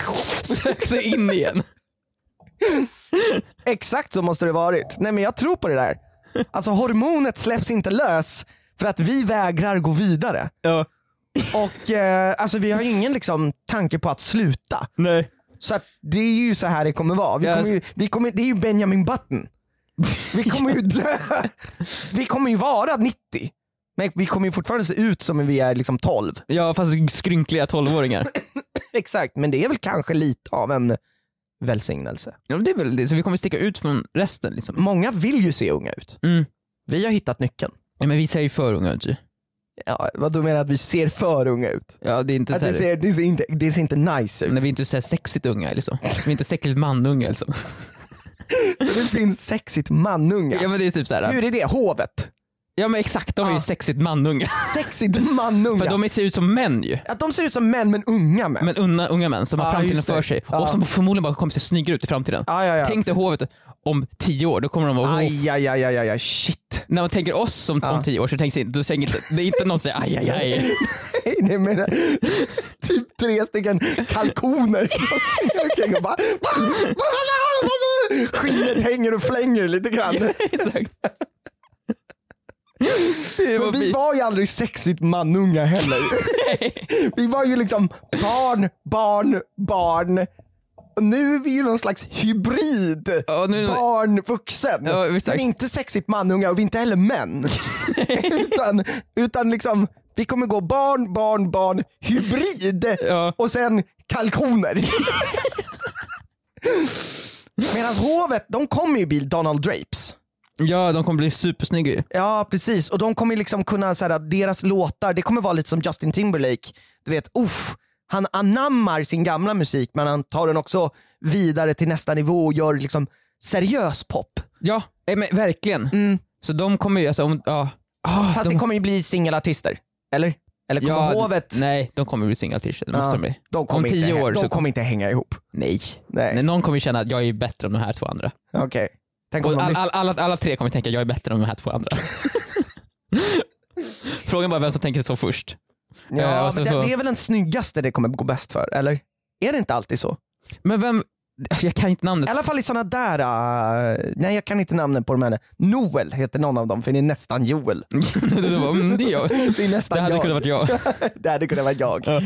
sök sig in igen.
Exakt så måste det varit. Nej men jag tror på det där. Alltså hormonet släpps inte lös för att vi vägrar gå vidare.
Ja.
Och eh, alltså vi har ju ingen liksom, tanke på att sluta.
Nej.
Så att det är ju så här det kommer vara. Vi kommer ju, vi kommer, det är ju Benjamin Button. Vi kommer ju dö. Vi kommer ju vara 90. Men vi kommer ju fortfarande se ut som om vi är liksom 12.
Ja fast skrynkliga tolvåringar.
Exakt, men det är väl kanske lite av en välsignelse.
Ja, men det är väl det, så vi kommer sticka ut från resten liksom.
Många vill ju se unga ut.
Mm.
Vi har hittat nyckeln.
Ja, men vi ser ju för unga ut ju.
Ja, vad du menar att vi ser för unga ut?
Ja det är inte
Att
så
det, ser, det, ser inte, det ser inte nice ut.
när vi inte är så här sexigt unga liksom. Vi är inte sexigt manunga liksom.
Det finns sexigt manunga.
Ja men det är typ så här.
Hur är det? Hovet?
Ja men exakt, de är ju sexigt manunga.
Sexigt manunga.
För de ser ut som män ju.
Att de ser ut som män men unga män.
Men unga, unga män som har
Ja,
framtiden
just det.
för sig
Ja.
och som förmodligen bara kommer se snyggare ut i framtiden.
Ja, ja, ja.
Tänk dig hovet om tio år, då kommer de vara oh.
Aj, aj, aj, aj, aj, aj, shit.
När man tänker oss som om tio år så inte, då tänker inte, det är inte någon som säger aj aj aj.
Nej, nej men typ tre stycken kalkoner som springer omkring och bara Skinnet hänger och flänger lite grann.
Exakt.
Men vi var ju aldrig sexigt manunga heller. Vi var ju liksom barn, barn, barn. Och nu är vi ju någon slags hybrid.
Ja, nu-
Barn, vuxen.
Ja.
Men inte sexigt manunga och vi är inte heller män. utan, utan liksom, vi kommer gå barn, barn, barn, hybrid
Ja.
och sen kalkoner. Medan hovet, de kommer ju bli Donald Drapes.
Ja de kommer bli supersnygga.
Ja precis, och de kommer liksom kunna, så här, deras låtar, det kommer vara lite som Justin Timberlake. Du vet, uff, han anammar sin gamla musik men han tar den också vidare till nästa nivå och gör liksom seriös pop.
Ja eh, men verkligen.
Mm.
Så de kommer ju, alltså, om, ja. Ah,
Fast
de,
det kommer ju bli singelartister, eller? Eller kommer
ja,
hovet...
Nej de kommer bli singelartister, det måste
Ja,
de bli.
de
om tio år
de
så
kommer inte hänga ihop.
Nej.
Nej.
Nej. Någon kommer känna att jag är bättre än de här två andra.
Okej. Tänk
all, all, alla, alla tre kommer tänka jag är bättre än de här två andra. Frågan bara vem som tänker så först.
ja,
så
men det,
så-
det är väl den snyggaste det kommer gå bäst för, eller? Är det inte alltid så?
Men vem, jag kan inte
I
namnet.
alla fall i såna där, uh, nej jag kan inte namnen på de här. Noel heter någon av dem för det är nästan Joel.
det, var, mm, det är jag.
Det är nästan
Det hade
jag.
kunnat varit jag.
det hade kunnat vara jag.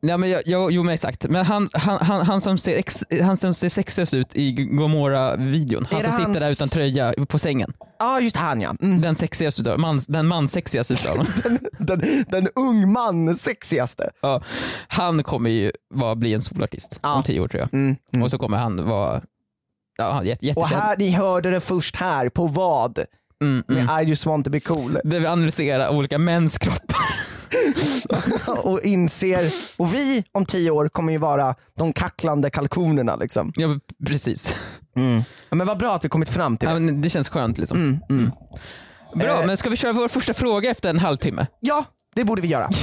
Ja, men jag, jag, jo men exakt, men han, han, han, han, som, ser ex, han som ser sexigast ut i Gomorra-videon, han som sitter
hans-
där utan tröja på sängen.
Ja just han ja. Mm.
Den sexigaste utav man, den mansexigaste utav dem.
Den, den ung man sexigaste.
ja, Han kommer ju vara, bli en solartist
Ja.
om tio år tror jag.
Mm.
Och så kommer han vara ja, jätte,
Och
jättekänd.
här, ni hörde det först här, på vad?
Mm,
Med
mm.
I just want to be cool.
Där vi analyserar olika mäns kroppar.
och inser, och vi om tio år kommer ju vara de kacklande kalkonerna liksom.
Ja, precis. Mm.
Ja, men vad bra att vi kommit fram till det.
Ja, men det känns skönt liksom.
Mm, mm, mm.
Bra,
Eh.
men ska vi köra vår första fråga efter en halvtimme?
Ja, det borde vi göra.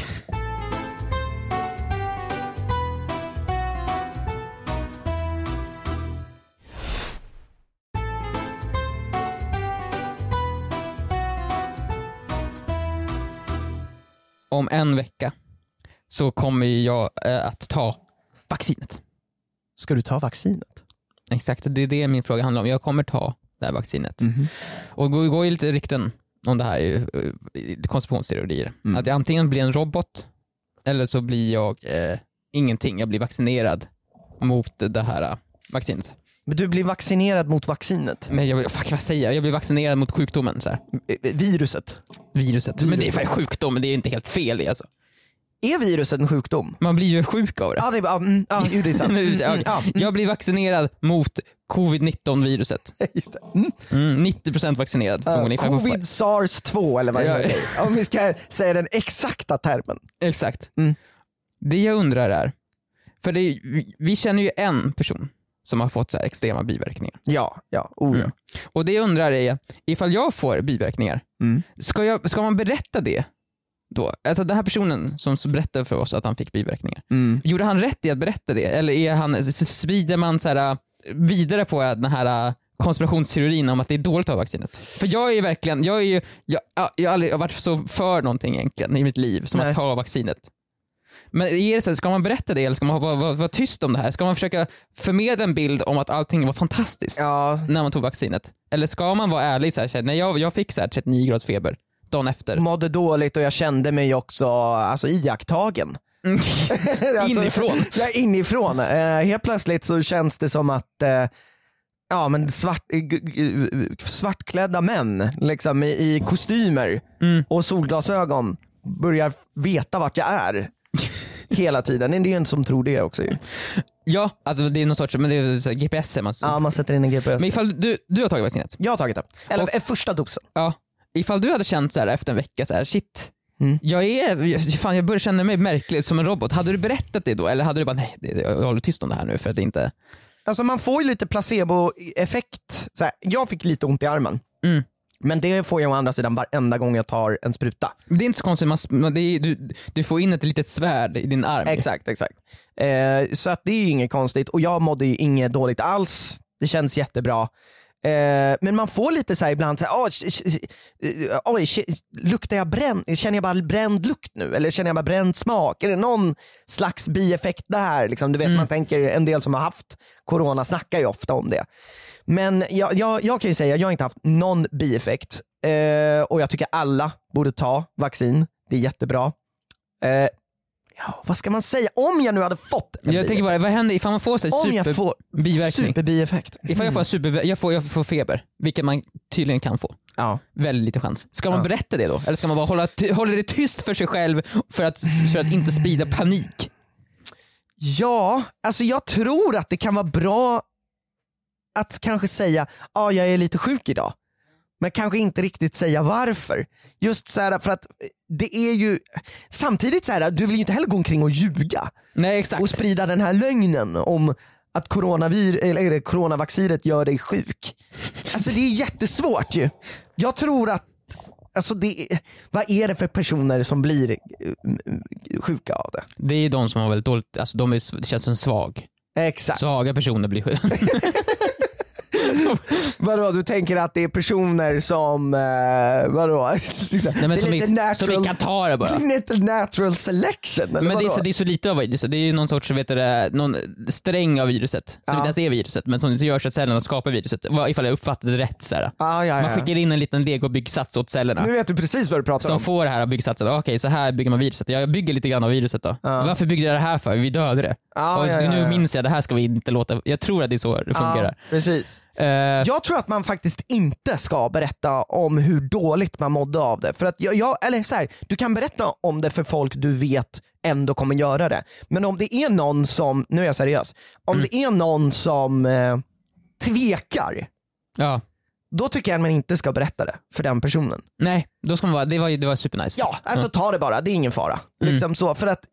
Om en vecka så kommer jag eh, att ta vaccinet.
Ska du ta vaccinet?
Exakt, det är det min fråga handlar om. Jag kommer ta det här vaccinet.
Mhm.
Och det går ju lite rykten om det här, eh, konspirationsteorier.
Mm.
Att jag antingen blir en robot eller så blir jag eh, ingenting. Jag blir vaccinerad mot det här eh, vaccinet.
Men du blir vaccinerad mot vaccinet?
Nej, jag, fuck, vad säger jag? Jag blir vaccinerad mot sjukdomen. Så här.
Eh, Viruset?
Viruset. Men det är för sjukdom, men det är inte helt fel alltså.
Är viruset en sjukdom?
Man blir ju sjuk av det.
Ja, det är, ja, mm, ja det är sant. Mm,
Ja,
mm, ja,
Jag blir vaccinerad mot covid-19 viruset.
just det. Mm.
Mm, 90% vaccinerad.
Ja,
förmodligen. Jag får-
Covid sars 2 eller vad det
Ja.
heter. Om vi ska säga den exakta termen.
Exakt.
Mm.
Det jag undrar är, för det, vi, känner ju en person som har fått så här extrema biverkningar.
Ja, ja. Oh, ja.
Mm. Och det jag undrar är, ifall jag får biverkningar,
Mm.
ska, jag, ska man berätta det då? Alltså den här personen som berättade för oss att han fick biverkningar,
Mm.
gjorde han rätt i att berätta det? Eller är han, sprider man så här, äh, vidare på den här äh, konspirationsteorin om att det är dåligt att ha vaccinet? För jag är verkligen, jag är ju, jag, jag har aldrig varit så för någonting egentligen i mitt liv som
Nej.
att ta vaccinet. Men är det så här, ska man berätta det eller ska man vara, vara, vara tyst om det här? Ska man försöka förmedla en bild om att allting var fantastiskt
Ja,
när man tog vaccinet? Eller ska man vara ärlig så här, jag, jag fick så här 39 graders feber dagen efter.
mådde dåligt och jag kände mig också alltså, iakttagen.
Mm.
Alltså,
Inifrån.
Ja, inifrån. Eh, helt plötsligt så känns det som att eh, ja, men svart, g- svartklädda män liksom, i, i kostymer
Mm.
och solglasögon börjar veta vart jag är. Hela tiden. Det är en som tror det också ju.
Ja, alltså det är någon sorts, men det är GPS man
Ja, man sätter in en GPS.
Men ifall du, du har tagit vaccinet,
Jag har tagit det. Eller
Och-
eh, första dosen.
ja. Ifall du hade känt så här efter en vecka, så här, shit,
Mm.
jag, är, fan, jag börjar känna mig märklig som en robot. Hade du berättat det då? Eller hade du bara, nej, jag håller tyst om det här nu för att det inte...
Alltså man får ju lite placeboeffekt. Så här, jag fick lite ont i armen.
Mm.
Men det får jag å andra sidan varenda gång jag tar en spruta.
Det är inte så konstigt, man, är, du, du får in ett litet svärd i din arm.
Exakt, exakt. Eh, så att det är ju inget konstigt och jag mådde ju inget dåligt alls. Det känns jättebra. Eh, men man får lite så ibland, så här, "Oj, sh- sh- eh, oj, luktar jag bränd, känner jag bara bränd lukt nu? Eller känner jag bara bränd smak? Är det någon slags bieffekt där? Liksom, du vet,
Mm.
Man tänker, en del som har haft corona snackar ju ofta om det. Men jag, jag, jag kan ju säga, jag har inte haft någon bieffekt eh, och jag tycker alla borde ta vaccin. Det är jättebra. Eh, ja, vad ska man säga? Om jag nu hade fått en
Jag tänker bara, vad händer ifall man får så här
om jag
super,
får
biverkning?
superbieffekt.
Ifall jag får en super, jag får, jag får feber, vilket man tydligen kan få.
Ja.
Väldigt lite chans. Ska man
Ja.
berätta det då? Eller ska man bara hålla, ty- hålla det tyst för sig själv för att, för att inte sprida panik?
ja, alltså jag tror att det kan vara bra att kanske säga ja jag är lite sjuk idag. Men kanske inte riktigt säga varför. Just så här för att det är ju, samtidigt så här, du vill ju inte heller gå omkring och ljuga
Nej exakt.
och sprida den här lögnen om att coronavir, eller coronavaccinet gör dig sjuk. Alltså det är jättesvårt ju. Jag tror att, alltså det, vad är det för personer som blir eh, sjuka av det?
Det är de som har väldigt dåligt, alltså de är, känns som svag.
Exakt.
Svaga personer blir sjuka.
Vadå, du tänker att det är personer som, eh, vadå? liksom,
Nej, men
det är
som,
lite
vi, som
natural,
vi kan ta det bara.
lite natural selection eller
Men det är,
vadå?
så, det är så lite av viruset, det är ju någon sorts vet du, det, någon sträng av viruset som
Ja.
inte ens är viruset men som gör så att cellerna skapar viruset. Ifall jag uppfattade det rätt. Så
ah, ja,
Man
ja.
skickar in en liten legobyggsats åt cellerna.
Nu vet du precis vad du pratar
som
om.
får det här byggsatsen. Okej, så här bygger man viruset. Jag bygger lite grann av viruset då. Varför byggde jag det här för? Vi dödade det.
Ja,
och
ja, ja,
nu
ja.
minns jag, det här ska vi inte låta... Jag tror att det är så det fungerar.
precis.
Eh,
Jag tror att man faktiskt inte ska berätta om hur dåligt man mådde av det. För att jag, jag, eller så här, du kan berätta om det för folk du vet ändå kommer göra det. Men om det är någon som, nu är jag seriös, om
Mm.
det är någon som eh, tvekar,
ja.
då tycker jag att man inte ska berätta det för den personen.
Nej, då ska man vara... Det var, det var supernice.
Ja, alltså ta det bara, det är ingen fara.
Mm.
Liksom så, för att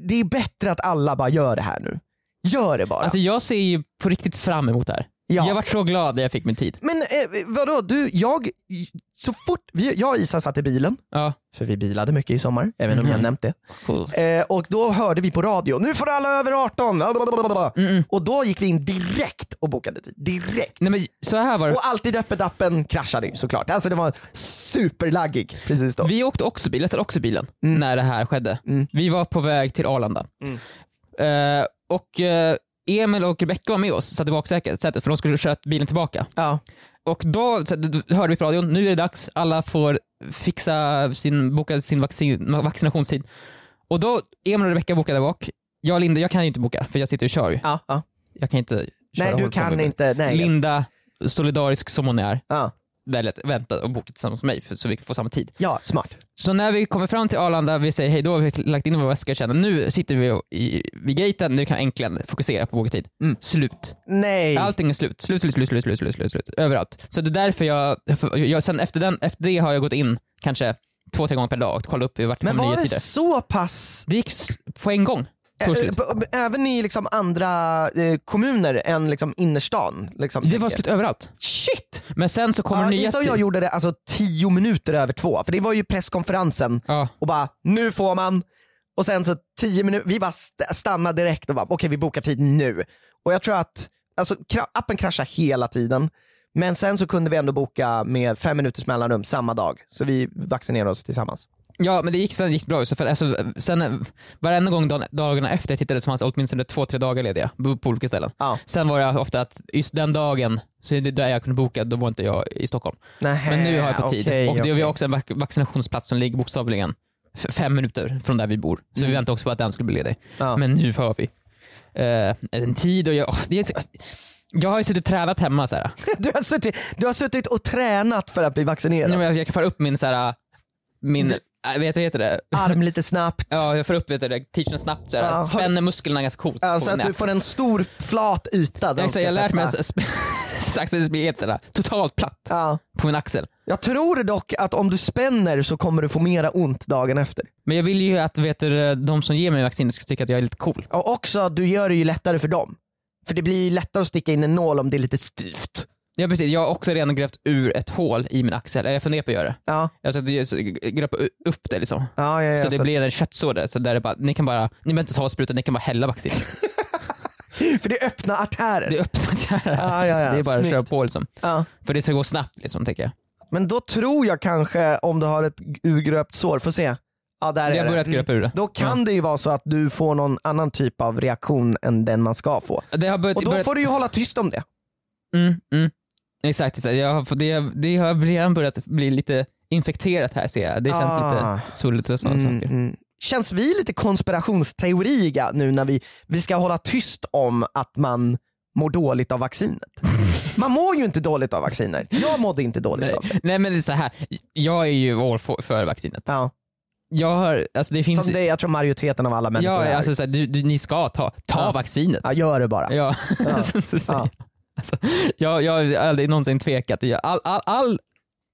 det är bättre att alla bara gör det här nu. Gör det bara.
Alltså jag ser ju på riktigt fram emot det här.
Ja.
Jag varit så glad när jag fick min tid.
Men eh, vadå, du, jag, så fort, vi, jag och Isa satt i bilen,
Ja,
för vi bilade mycket i sommar, vet inte om jag
Mhm.
nämnt det.
cool.
Eh, och då hörde vi på radio, nu får alla över 18. blablabla.
Mm-mm.
Och då gick vi in direkt och bokade tid. Direkt.
Nej men så här var det.
Och alltid öppet appen kraschade ju såklart. Alltså det var superlaggig precis då.
Vi åkte också bil, jag ställde också bilen
Mm.
när det här skedde.
Mm.
Vi var på väg till Arlanda.
Mm.
Eh, och eh, Emil och Rebecca var med oss, satt i baksätet för de skulle köra bilen tillbaka.
Ja.
Och då, då hörde vi på radion, nu är det dags, alla får fixa sin, boka sin vaccin, vaccinationstid. Och då, Emil och Rebecca bokade bak. Jag och Linda, jag kan ju inte boka för jag sitter och kör ju.
Ja, ja.
Jag kan inte köra
Nej du kan inte, nej.
Linda, solidarisk som hon är,
Ja.
Väljer att vänta och boka tillsammans med mig för, så vi får samma tid.
ja, smart.
Så när vi kommer fram till Arlanda, vi säger hej då, vi har lagt in våra väskor, känner nu sitter vi i, vid gaten, nu kan jag äntligen fokusera på boktid.
Mm.
Slut.
Nej.
Allting är slut. Slut, slut, slut, slut, slut, slut, slut, slut. Överallt. Så det är därför jag, jag sen efter, den, efter det har jag gått in kanske två, tre gånger per dag och kollat upp vart det
Men
kommer
var
nya
det
tider.
så pass
Det gick på en gång. Slut.
b- Även i liksom andra eh, kommuner än liksom innerstan? Liksom,
Det var slut överallt.
Shit!
Men sen så kommer
Ja,
nya
Isa och jag gjorde det alltså tio minuter över två, för det var ju presskonferensen
Ja.
och bara nu får man och sen så tio minuter, vi bara st- stannade direkt och bara okej vi bokar tid nu. Och jag tror att alltså, appen kraschar hela tiden men sen så kunde vi ändå boka med fem minuters mellanrum samma dag så vi vaccinerade oss tillsammans.
Ja men det gick, sen gick bra. Så för, alltså, sen, varenda gång dag, dagarna efter jag tittade så fanns åtminstone två, tre dagar lediga på olika ställen.
Ja.
Sen var det ofta att just den dagen, så är det där jag kunde boka, då var inte jag i Stockholm.
Nähä,
Men nu har jag fått tid.
okej,
och det har vi
okej.
också en vac- vaccinationsplats som ligger bokstavligen fem minuter från där vi bor. Så vi väntar också på att den skulle bli ledig.
Ja.
Men nu har vi eh, en tid och jag, åh, det är, så- jag har ju suttit och tränat hemma. Så.
Du, har suttit, du har suttit och tränat för att bli vaccinerad.
Nej, Jag, jag kan föra upp min, så min äh, vet vad heter det?
Arm lite snabbt.
Ja, jag får upp vet det, t-shirten snabbt, så här,
Ja,
spänner musklerna ganska coolt.
Alltså
på
att du får en stor flat yta. där
jag,
ska
jag har lärt mig att saxen blir helt sådär, totalt platt
Ja.
på min axel.
Jag tror dock att om du spänner så kommer du få mera ont dagen efter.
Men jag vill ju att vet du, de som ger mig vaccinet ska tycka att jag är lite cool.
Och också du gör det ju lättare för dem. För det blir ju lättare att sticka in en nål om det är lite styvt.
Ja precis, jag har också redan grävt ur ett hål i min axel, eller jag funderar på att göra det.
Ja,
Jag ska gröpa upp det liksom.
ja, ja, ja
så det
så-
blir en köttsår där, så där det bara, ni kan bara, ni behöver inte ha sprutan, ni kan bara hälla vaccin.
För det är öppna artärer.
Det är öppnat här.
Ja, ja, ja,
det är bara att
snyggt.
köra på liksom.
Ja.
För det ska gå snabbt liksom tänker jag.
Men då tror jag kanske om du har ett urgröpt sår, får se. Ja, där
Jag
är
har
det.
börjat
Mm.
gröpa ur det.
Då kan det ju vara så att du får någon annan typ av reaktion än den man ska få.
Det har börjat,
Och då
börjat
får du ju hålla tyst om det.
mm, mm. Exakt, exakt. Jag har, det, det har redan börjat bli lite infekterat här ser jag. Det känns
Ah.
lite svullet och sådana
Mm,
saker.
mm. Känns vi lite konspirationsteoriga nu när vi, vi ska hålla tyst om att man mår dåligt av vaccinet? Man mår ju inte dåligt av vacciner. Jag mådde inte dåligt
Nej,
av det.
nej men det är så här. jag är ju all för, för vaccinet.
Ja.
Jag har, alltså det finns
Som det jag tror majoriteten av alla människor
ja,
är.
alltså så här, du, du, ni ska ta, ta
Ja.
vaccinet.
ja, gör det bara.
Ja.
Ja.
Så- så jag. Alltså, jag, jag har aldrig någonsin tvekat. Jag- All, all, all,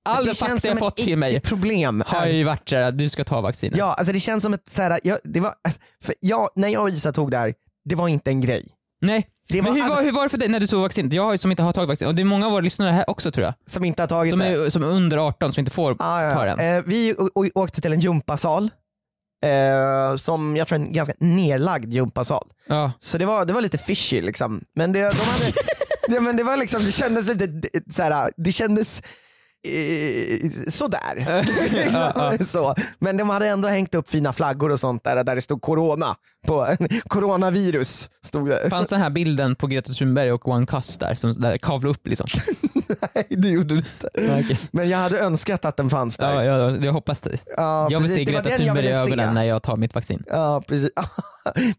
all
det känns
jag fått till mig
problem.
har ju varit såhär, du ska ta vaccinet.
Ja, alltså det känns som ett såhär, jag, det var, alltså, jag, när jag och Isa tog det här, det var inte en grej.
Nej.
Det var,
hur,
alltså,
var, hur var det för dig när du tog vaccinet? Jag har ju som inte har tagit vaccin och det är många av våra lyssnare här också tror jag.
som inte har tagit
Som
det.
är, som är under 18 som inte får
Ja, ja,
ta den.
Eh, vi åkte till en gympasal, eh, som jag tror är en ganska nerlagd gympasal.
Ja.
Så det var, det var lite fishy liksom. Men det, de hade, det, men det var liksom, det kändes lite eh, så såhär, det kändes eh, sådär. liksom, så. Men de hade ändå hängt upp fina flaggor och sånt där, där det stod corona. På, coronavirus stod det.
Fanns den här bilden på Greta Thunberg och One Cuss där, som där kavlade upp liksom?
Nej det gjorde du inte.
Okej.
Men jag hade önskat att den fanns där.
Ja, jag, jag hoppas det.
Ja,
Jag vill
precis.
se Greta Thunberg i
se.
ögonen när jag tar mitt vaccin.
Ja precis.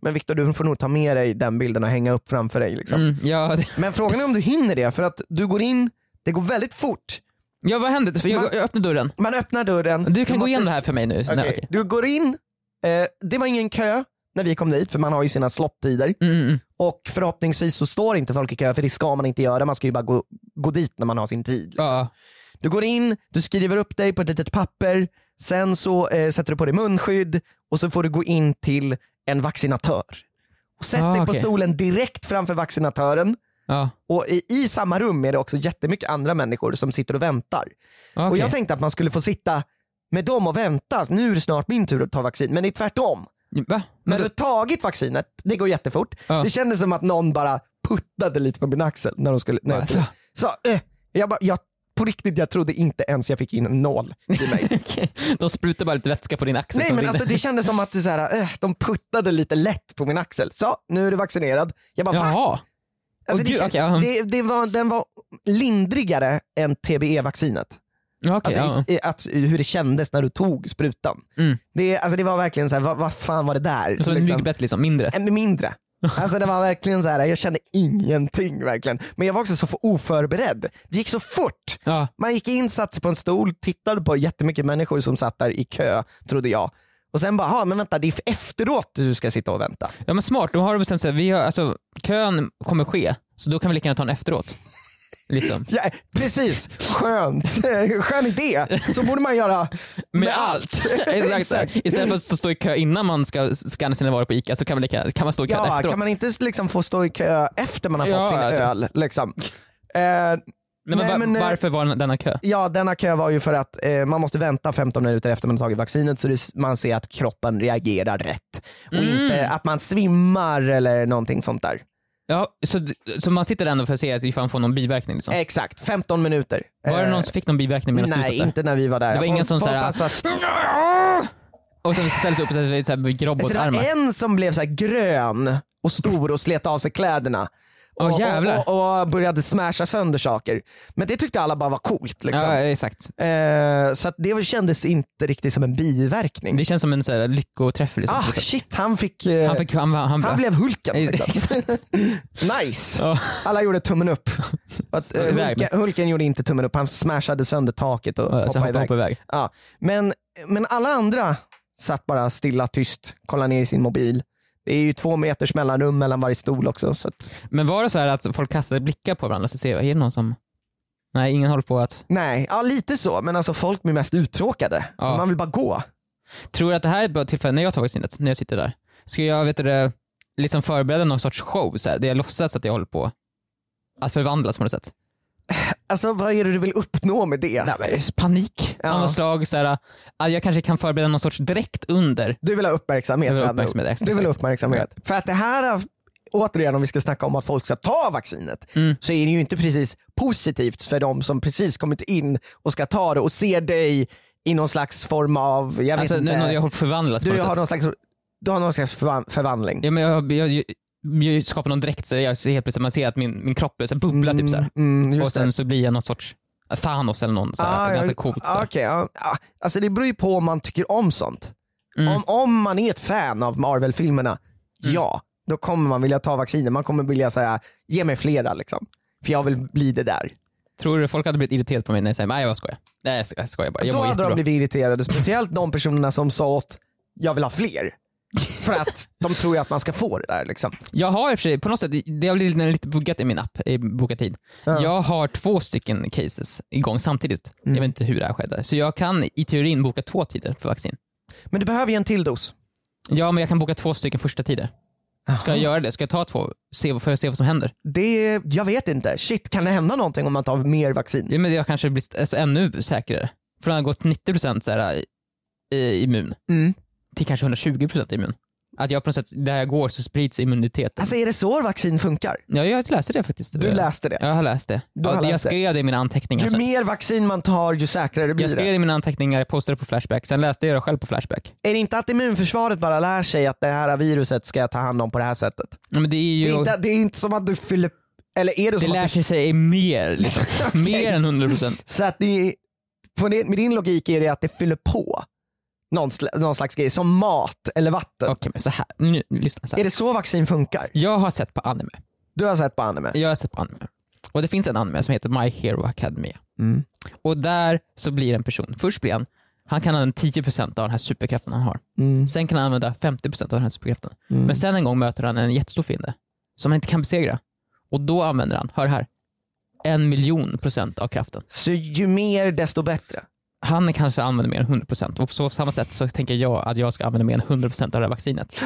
Men Viktor du får nog ta med dig den bilden och hänga upp framför dig. Liksom.
Mm, ja,
Men frågan är om du hinner det för att du går in, det går väldigt fort.
Ja, vad hände? För jag,
Man-
jag öppnade dörren.
Man öppnar dörren.
Du kan gå
måste-
igenom det här för mig nu.
Okej.
Nej, okej.
Du går in, eh, det var ingen kö när vi kom dit för man har ju sina slottider.
Mm, mm, mm.
Och förhoppningsvis så står inte folk i kö för det ska man inte göra, man ska ju bara gå, gå dit när man har sin tid. liksom.
Ja.
Du går in, du skriver upp dig på ett litet papper, sen så eh, sätter du på dig munskydd och så får du gå in till en vaccinatör. Och sätt
Ah,
dig på stolen direkt framför vaccinatören
Ja.
och i, i samma rum är det också jättemycket andra människor som sitter och väntar. Och
Okej.
jag tänkte att man skulle få sitta med dem och vänta, nu är det snart min tur att ta vaccin, men det är tvärtom.
Va?
När
Men
du har tagit vaccinet, det går jättefort.
Ja.
Det kändes som att någon bara puttade lite på min axel när de skulle, när jag skulle. Så, eh, jag, bara, jag på riktigt, jag trodde inte ens jag fick in en nål i mig.
De sprutar bara lite vätska på din axel.
Nej men alltså det kändes som att det så här, äh, de puttade lite lätt på min axel. Så, nu är du vaccinerad. Jag bara, va? Alltså,
Åh,
det,
gud, okej, ja.
det, det var, den var lindrigare än TBE-vaccinet.
Okej,
Alltså,
ja.
i, att, hur det kändes när du tog sprutan.
Mm.
Det, alltså, det var verkligen så här, vad, vad fan var det där?
Som
Liksom.
myggbett liksom, mindre.
Ännu mindre. Alltså det var verkligen så här, jag kände ingenting verkligen. Men jag var också så oförberedd. Det gick så fort.
Ja.
Man gick in, satte sig på en stol, tittade på jättemycket människor som satt där i kö, trodde jag. Och sen bara, "Ha, men vänta det är efteråt du ska sitta och vänta.
ja men smart, då har du bestämt sig, vi har, alltså, kön kommer ske, så då kan vi lika gärna ta den efteråt. Liksom.
Ja, precis, skönt. Skön idé. Så borde man göra
Med allt. Exakt.
Exakt.
Istället för att stå i kö innan man ska scanna sina varor på ICA så kan man, lika, kan man stå i kö
Ja,
efteråt.
kan man inte liksom få stå i kö efter man har
Ja,
fått sin
alltså.
öl? Liksom. Eh,
Nej, men,
Nej, men, eh,
varför var denna kö?
Ja, denna kö var ju för att eh, man måste vänta 15 minuter efter man tagit vaccinet så det, man ser att kroppen reagerar rätt. Och
Mm.
inte att man svimmar eller någonting sånt där.
Ja, så, så man sitter ändå för att se att ifall man får någon biverkning liksom.
Exakt, 15 minuter.
Var det
Eh,
någon som fick någon biverkning medan du satt
Nej,
där?
inte när vi var där.
Det var ingen som såhär-
alltså, att,
Och sen ställdes upp här grobb
alltså, det var en som blev så grön och stor och slet av sig kläderna. Och,
jävlar.
och, och började smasha sönder saker. Men det tyckte alla bara var coolt. Liksom.
Ja, exakt.
Eh, så det kändes inte riktigt som en biverkning.
Det känns som en så här lyckoträff. Liksom,
ah,
sätt.
shit, han fick, eh,
han, fick han, han,
han blev Hulken. Liksom. nice!
Ja.
Alla gjorde tummen upp. Att, eh, Hulken, Hulken gjorde inte tummen upp, han smashade sönder taket och
så
hoppade
hoppa,
iväg.
iväg.
Ja. Men, men alla andra satt bara stilla, tyst, kollade ner i sin mobil. Det är ju två meters mellanrum mellan varje stol också. Så att,
Men var det så här att folk kastade blickar på varandra så ser är det någon som... Nej, ingen håller på att...
nej, ja lite så, men alltså folk blir mest uttråkade.
Ja.
Man vill bara gå.
Tror du att det här är ett bra tillfälle, när jag tar vaccinet, när jag sitter där, ska jag vet du, liksom förbereda någon sorts show så här, där jag låtsas att jag håller på att förvandlas på något sätt?
Alltså vad är det du vill uppnå med det?
Nej, panik
Ja.
av något slag. Så här, att jag kanske kan förbereda någon sorts direkt under.
Du vill ha uppmärksamhet.
Vill ha uppmärksamhet.
Du vill ha uppmärksamhet. För att det här, återigen om vi ska snacka om att folk ska ta vaccinet,
Mm.
så är det ju inte precis positivt för de som precis kommit in och ska ta det och ser dig i någon slags form av, jag vet
Alltså,
inte,
nu, jag på att förvandlas på
du,
något
har
sätt.
någon slags, du har någon slags förvan- förvandling.
Ja, men jag, jag skapar någon dräkt så jag ser helt plötsligt, man ser att min, min kropp så här bubbla typ så här.
Mm,
Och sen
det.
så blir jag någon sorts Thanos eller någon så
Ah,
ganska coolt. Så
ah, ja, ja. alltså det beror ju på om man tycker om sånt.
Mm.
Om, om man är ett fan av Marvel-filmerna, ja, då kommer man vilja ta vacciner. Man kommer vilja säga, ge mig flera liksom. För jag vill bli det där.
Tror du folk hade blivit irriterade på mig när jag säger nej jag skojar. Nej jag skojar bara, jag
Då hade de blivit irriterade, speciellt de personerna som sa åt, jag vill ha fler. För att de tror ju att man ska få det där liksom.
Jag har i och för sig, på något sätt, det har blivit lite buggat i min app, i Boka Tid.
Ja.
Jag har två stycken cases igång samtidigt.
Mm.
Jag vet inte hur det här skedde. Så jag kan i teorin boka två tider för vaccin.
Men du behöver ju en till dos.
Ja men jag kan boka två stycken första tider. Ska jag göra det? Ska jag ta två se, för att se vad som händer?
Det, jag vet inte, shit kan det hända någonting om man tar mer vaccin?
Ja, men jag kanske blir alltså, ännu säkrare. Från att ha gått 90% så här, i, immun
Mm.
till kanske 120% immun. Att jag på något sätt, där jag går så sprids immuniteten.
Alltså är det så vaccin funkar?
ja, jag läste det faktiskt.
Du läste det?
Jag har läst det.
Du har
Ja,
läst
jag
det.
skrev det i mina anteckningar.
Ju
sen.
mer vaccin man tar ju säkrare blir
Jag skrev
det.
det i mina anteckningar, jag postade på Flashback, sen läste jag det själv på Flashback.
Är det inte att immunförsvaret bara lär sig att det här viruset ska jag ta hand om på det här sättet?
Ja, men det är
Det
ju...
är inte, det är inte som att du fyller, eller är det
det lär
att
sig sig mer, liksom.
Okej.
mer än 100%.
så att det, på det, med din logik är det att det fyller på någon, sl- någon slags grej, som mat eller vatten.
Okej men så här. Nu, lyssna så
Är
här.
det så vaccin funkar?
Jag har sett på anime.
Du har sett på anime?
Jag har sett på anime. Och det finns en anime som heter My Hero Academia.
Mm.
Och där så blir en person, först blir han, han kan använda 10% av den här superkraften han har.
Mm.
Sen kan han använda 50% av den här superkraften.
Mm.
Men sen en gång möter han en jättestor fiende som han inte kan besegra. Och då använder han, hör här, en miljon procent av kraften.
Så ju mer desto bättre.
Han kanske använder mer än 100% och på samma sätt så tänker jag att jag ska använda mer än 100% av det här vaccinet.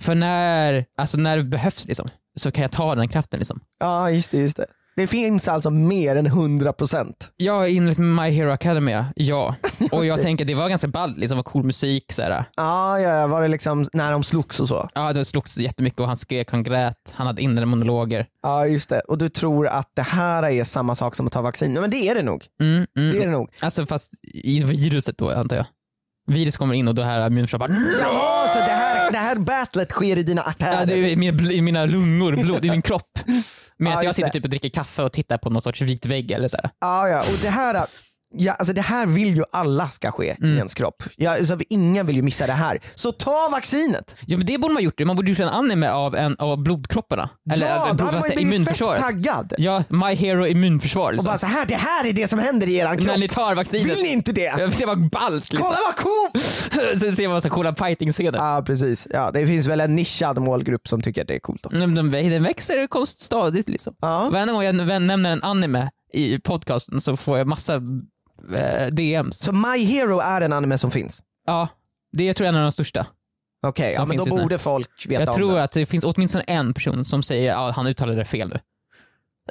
För när, alltså när det behövs liksom, så kan jag ta den kraften. Liksom.
Ja just det. Just det. Det finns alltså mer än 100%.
Ja, enligt My Hero Academia, ja. Och jag tänker det var ganska ball, liksom var cool musik såhär.
Ja, ja, var det liksom när de slogs och så?
Ja, det slogs jättemycket och han skrek, han grät, han hade inre monologer.
Ja just det, och du tror att det här är samma sak som att ta vaccin? Men det är det nog.
Mm, mm.
Det är det nog.
Alltså fast i viruset då antar jag. Virus kommer in och då här immunförsvaret bara
Jaha, så det här, det här battlet sker i dina artärer?
Ja, det är i mina, bl- i mina lungor, blod, i min kropp. Medan
Ja,
jag sitter typ och dricker kaffe och tittar på någon sorts vit vägg eller så här.
Ja, ja, och det här, ja, alltså det här vill ju alla ska ske
Mm.
i ens kropp. Ja, alltså, ingen vill ju missa det här. Så ta vaccinet!
Ja men det borde man gjort, man borde gjort en anime av, en, av blodkropparna. Eller
ja, då hade man blivit fett taggad.
Ja, My Hero immunförsvar
Och
liksom.
bara så här, det här är det som händer i eran kropp.
När ni tar vaccinet.
Vill ni inte det?
Ja, Det var ballt liksom.
Kolla vad coolt!
så ser man så coola fighting-scener.
Ja precis, ja, det finns väl en nischad målgrupp som tycker att det är coolt. Också.
Den, den, växer konst stadigt liksom.
Ja.
Varje gång jag nämner en anime i podcasten så får jag massa eh, DMs.
Så My Hero är en anime som finns?
Ja, det tror jag är en av de största.
Okej, ja,
Som
men då
finns
borde folk veta
Jag
om
tror
det.
att det finns åtminstone en person som säger att han uttalade det fel nu.